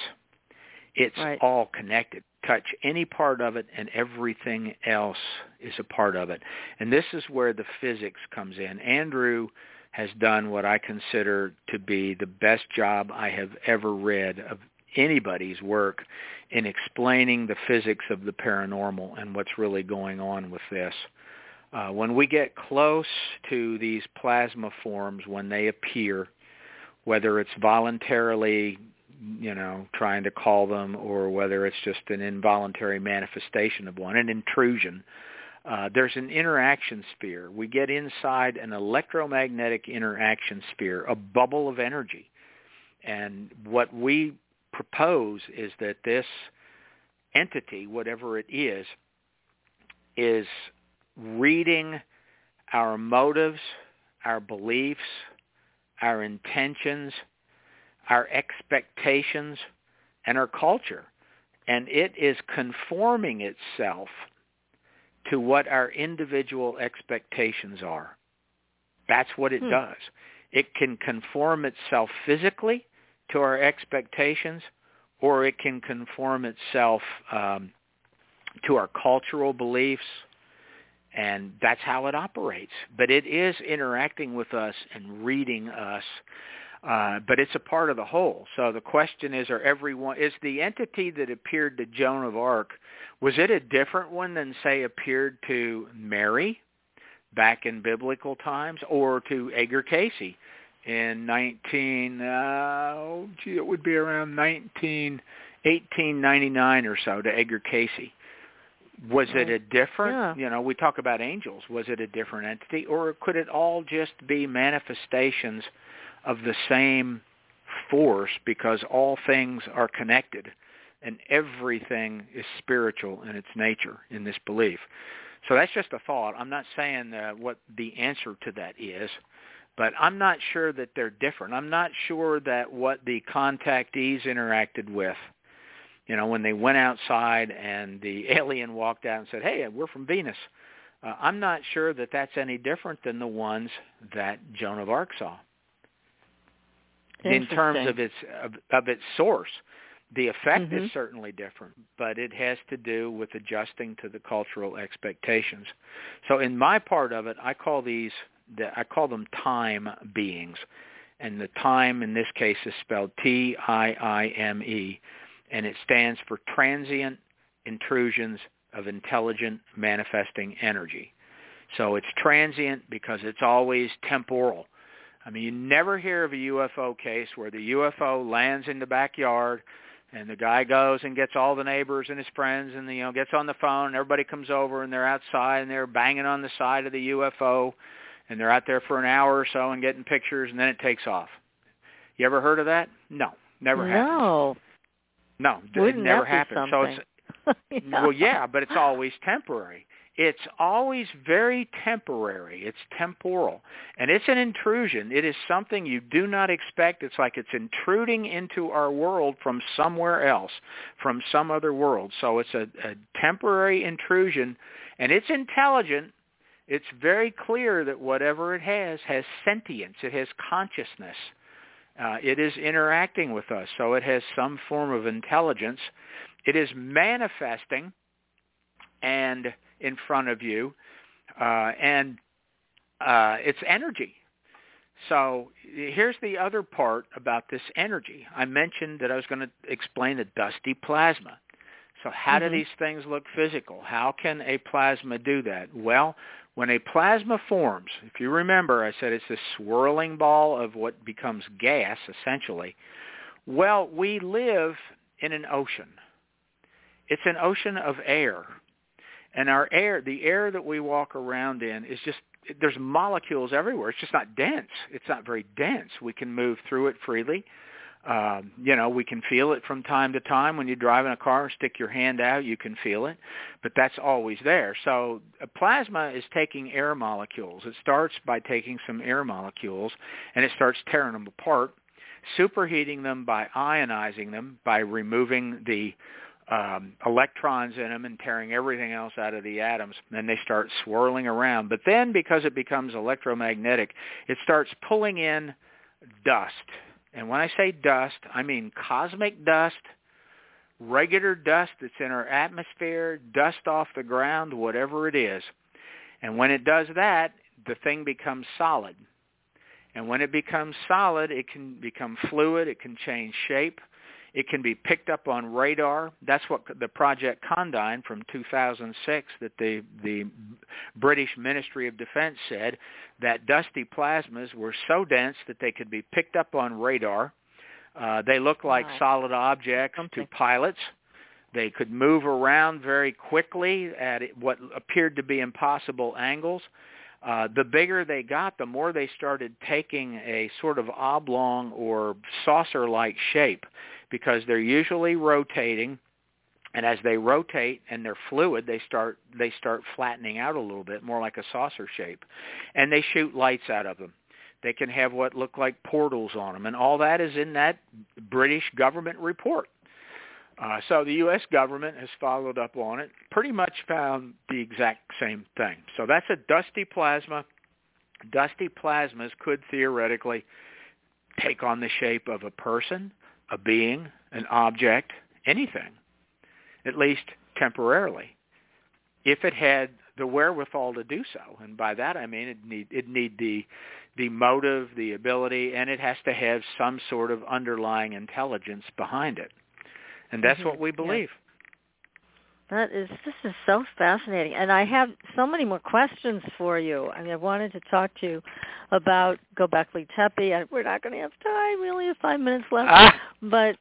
It's Right. all connected. Touch any part of it and everything else is a part of it. And this is where the physics comes in. Andrew has done what I consider to be the best job I have ever read of anybody's work in explaining the physics of the paranormal and what's really going on with this. Uh, when we get close to these plasma forms, when they appear, whether it's voluntarily, you know, trying to call them, or whether it's just an involuntary manifestation of one, an intrusion, uh, there's an interaction sphere. We get inside an electromagnetic interaction sphere, a bubble of energy. And what we propose is that this entity, whatever it is, is reading our motives, our beliefs, our intentions, our expectations, and our culture. And it is conforming itself to what our individual expectations are. That's what it hmm. does. It can conform itself physically to our expectations, or it can conform itself um, to our cultural beliefs, and that's how it operates. But it is interacting with us and reading us, uh, but it's a part of the whole. So the question is, are everyone is the entity that appeared to Joan of Arc was it a different one than say appeared to Mary back in biblical times, or to Edgar Cayce in 19? Uh, oh, gee, it would be around 19. 1899 or so to Edgar Cayce was it a different yeah. you know we talk about angels. Was it a different entity or could it all just be manifestations of the same force because all things are connected and everything is spiritual in its nature in this belief? So that's just a thought. I'm not saying uh, what the answer to that is but i'm not sure that they're different. I'm not sure that what the contactees interacted with you know, when they went outside and the alien walked out and said, "Hey, we're from Venus," uh, I'm not sure that that's any different than the ones that Joan of Arc saw. In terms of its of, of its source, the effect mm-hmm. is certainly different, but it has to do with adjusting to the cultural expectations. So, in my part of it, I call these I call them time beings, and the time in this case is spelled T I I M E and it stands for transient intrusions of intelligent manifesting energy. So it's transient because it's always temporal. I mean, you never hear of a UFO case where the UFO lands in the backyard and the guy goes and gets all the neighbors and his friends and you know gets on the phone and everybody comes over and they're outside and they're banging on the side of the UFO and they're out there for an hour or so and getting pictures and then it takes off. You ever heard of that? No, never no. happened. No. No, Wouldn't it never happens. So it's yeah. well, yeah, but it's always temporary. It's always very temporary. It's temporal. And it's an intrusion. It is something you do not expect. It's like it's intruding into our world from somewhere else, from some other world. So it's a, a temporary intrusion, and it's intelligent. It's very clear that whatever it has has sentience. It has consciousness. Uh, it is interacting with us, so it has some form of intelligence. It is manifesting and in front of you, uh, and uh, it's energy. So here's the other part about this energy. I mentioned that I was going to explain the dusty plasma. So how mm-hmm. do these things look physical? How can a plasma do that? Well, when a plasma forms, if you remember, I said it's this swirling ball of what becomes gas, essentially. Well, we live in an ocean. It's an ocean of air. And our air, the air that we walk around in is just, there's molecules everywhere. It's just not dense. It's not very dense. We can move through it freely. Um, you know, we can feel it from time to time when you drive in a car, stick your hand out, you can feel it, but that's always there. So plasma is taking air molecules. It starts by taking some air molecules and it starts tearing them apart, superheating them by ionizing them, by removing the um, electrons in them and tearing everything else out of the atoms. Then they start swirling around. But then because it becomes electromagnetic, it starts pulling in dust and when I say dust, I mean cosmic dust, regular dust that's in our atmosphere, dust off the ground, whatever it is. And when it does that, the thing becomes solid. And when it becomes solid, it can become fluid, it can change shape, it can be picked up on radar. That's what the Project Condign from 2006 that the the British Ministry of Defense said that dusty plasmas were so dense that they could be picked up on radar. Uh, they look like wow. solid objects Something. to pilots. They could move around very quickly at what appeared to be impossible angles. Uh, the bigger they got, the more they started taking a sort of oblong or saucer-like shape because they're usually rotating and as they rotate and they're fluid, they start they start flattening out a little bit, more like a saucer shape, and they shoot lights out of them. They can have what look like portals on them, and all that is in that British government report. Uh, so the U.S. government has followed up on it, pretty much found the exact same thing. So that's a dusty plasma. Dusty plasmas could theoretically take on the shape of a person, a being, an object, anything, at least temporarily, if it had the wherewithal to do so. And by that I mean it need it need the the motive, the ability, and it has to have some sort of underlying intelligence behind it. And that's mm-hmm. what we believe. That is this is so fascinating, and I have so many more questions for you. I mean, I wanted to talk to you about Gobekli Tepe, and we're not going to have time. We only have five minutes left. Ah. But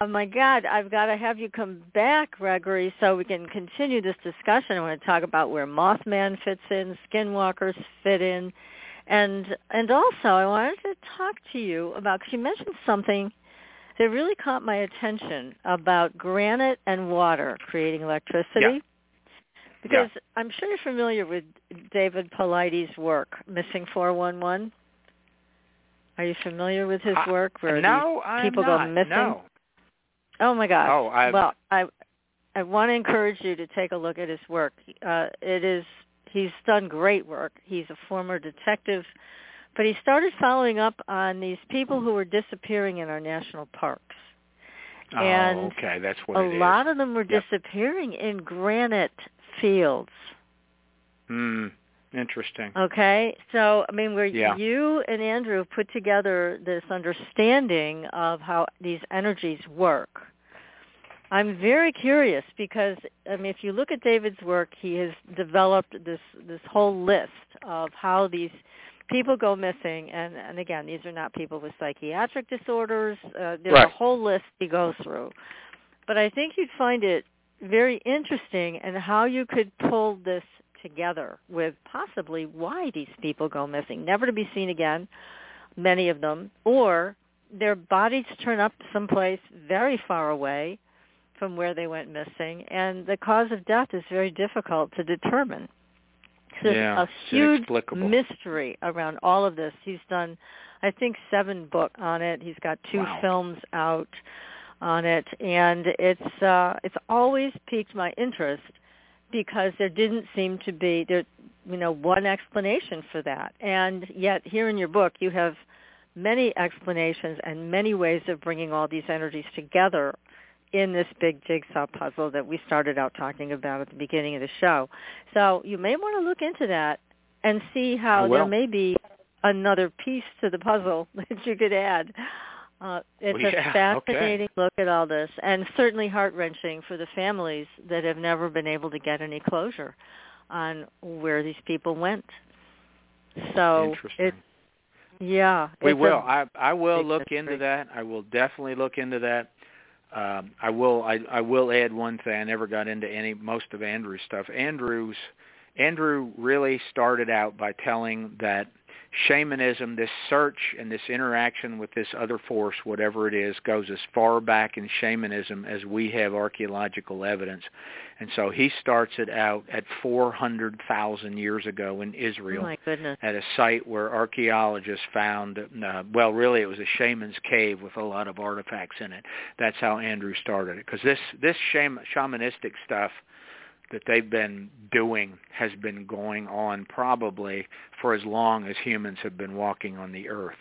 oh my God, I've got to have you come back, Gregory, so we can continue this discussion. I want to talk about where Mothman fits in, Skinwalkers fit in, and and also I wanted to talk to you about because you mentioned something that really caught my attention about granite and water creating electricity. Yeah. Because yeah. I'm sure you're familiar with David Paulides' work, Missing 411. Are you familiar with his work where no, people not. go missing? No. Oh my gosh. Oh, I've... well, I I want to encourage you to take a look at his work. Uh, it is he's done great work. He's a former detective but he started following up on these people who were disappearing in our national parks. Oh, and okay, that's what a lot of them were Yep. disappearing in granite fields. Hmm. Interesting. Okay, so I mean, where Yeah. you and Andrew put together this understanding of how these energies work. I'm very curious because I mean, if you look at David's work, he has developed this this whole list of how these people go missing, and and again, these are not people with psychiatric disorders. Uh, there's a whole list he go through, but I think you'd find it very interesting and how you could pull this together with possibly why these people go missing, never to be seen again, many of them, or their bodies turn up someplace very far away from where they went missing, and the cause of death is very difficult to determine. So Yeah, it's a huge mystery around all of this. He's done, I think, seven book on it. He's got two Wow. films out on it, and it's uh, it's always piqued my interest because there didn't seem to be there, you know, one explanation for that. And yet, here in your book, you have many explanations and many ways of bringing all these energies together in this big jigsaw puzzle that we started out talking about at the beginning of the show. So you may want to look into that and see how there may be another piece to the puzzle that you could add. Uh, it's Well, a yeah, fascinating look at all this, and certainly heart-wrenching for the families that have never been able to get any closure on where these people went. So Interesting. it, yeah, we will. I I will look into that. I will definitely look into that. Um, I will. I, I will add one thing. I never got into any most of Andrew's stuff. Andrew's Andrew really started out by telling that shamanism, this search and this interaction with this other force, whatever it is, goes as far back in shamanism as we have archaeological evidence. And so he starts it out at 400,000 years ago in Oh Israel goodness. at a site where archaeologists found, uh, well, really it was a shaman's cave with a lot of artifacts in it. That's how Andrew started it. Because this, this shaman, shamanistic stuff that they've been doing has been going on probably for as long as humans have been walking on the earth.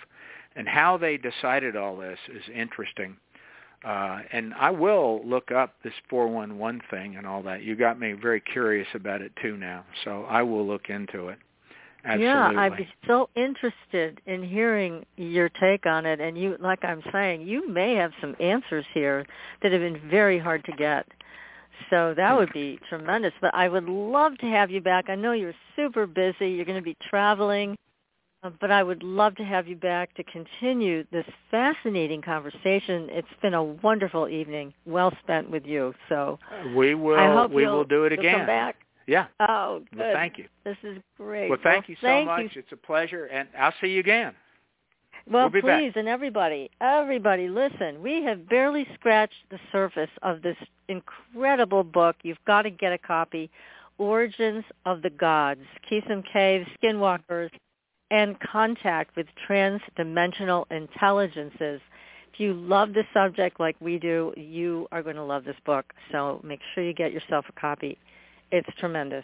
And how they decided all this is interesting. Uh, and I will look up this 411 thing and all that. You got me very curious about it too now. So I will look into it. Absolutely. Yeah, I'd be so interested in hearing your take on it. And you, like I'm saying, you may have some answers here that have been very hard to get. So that would be tremendous. But I would love to have you back. I know you're super busy. You're going to be traveling. uh, But I would love to have you back to continue this fascinating conversation. It's been a wonderful evening, well spent with you. So we will I hope we will do it again. Come back. Yeah. Oh, good. Well, thank you. This is great. Well, thank you so thank much. You It's a pleasure, and I'll see you again. Well, we'll please, back. and everybody, everybody, listen. We have barely scratched the surface of this incredible book. You've got to get a copy. Origins of the Gods, Qesem Caves, Skinwalkers, and Contact with Transdimensional Intelligences. If you love the subject like we do, you are going to love this book. So make sure you get yourself a copy. It's tremendous.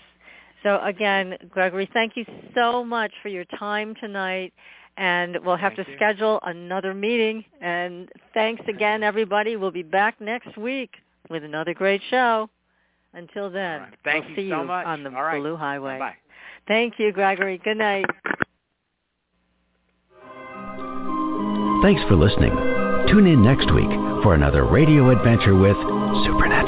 So again, Gregory, thank you so much for your time tonight. And we'll have Thank to you. schedule another meeting. And thanks again, everybody. We'll be back next week with another great show. Until then, All right. Thank we'll you see so you much. on the All right. Blue Highway. Bye. Thank you, Gregory. Good night. Thanks for listening. Tune in next week for another radio adventure with Supernatural.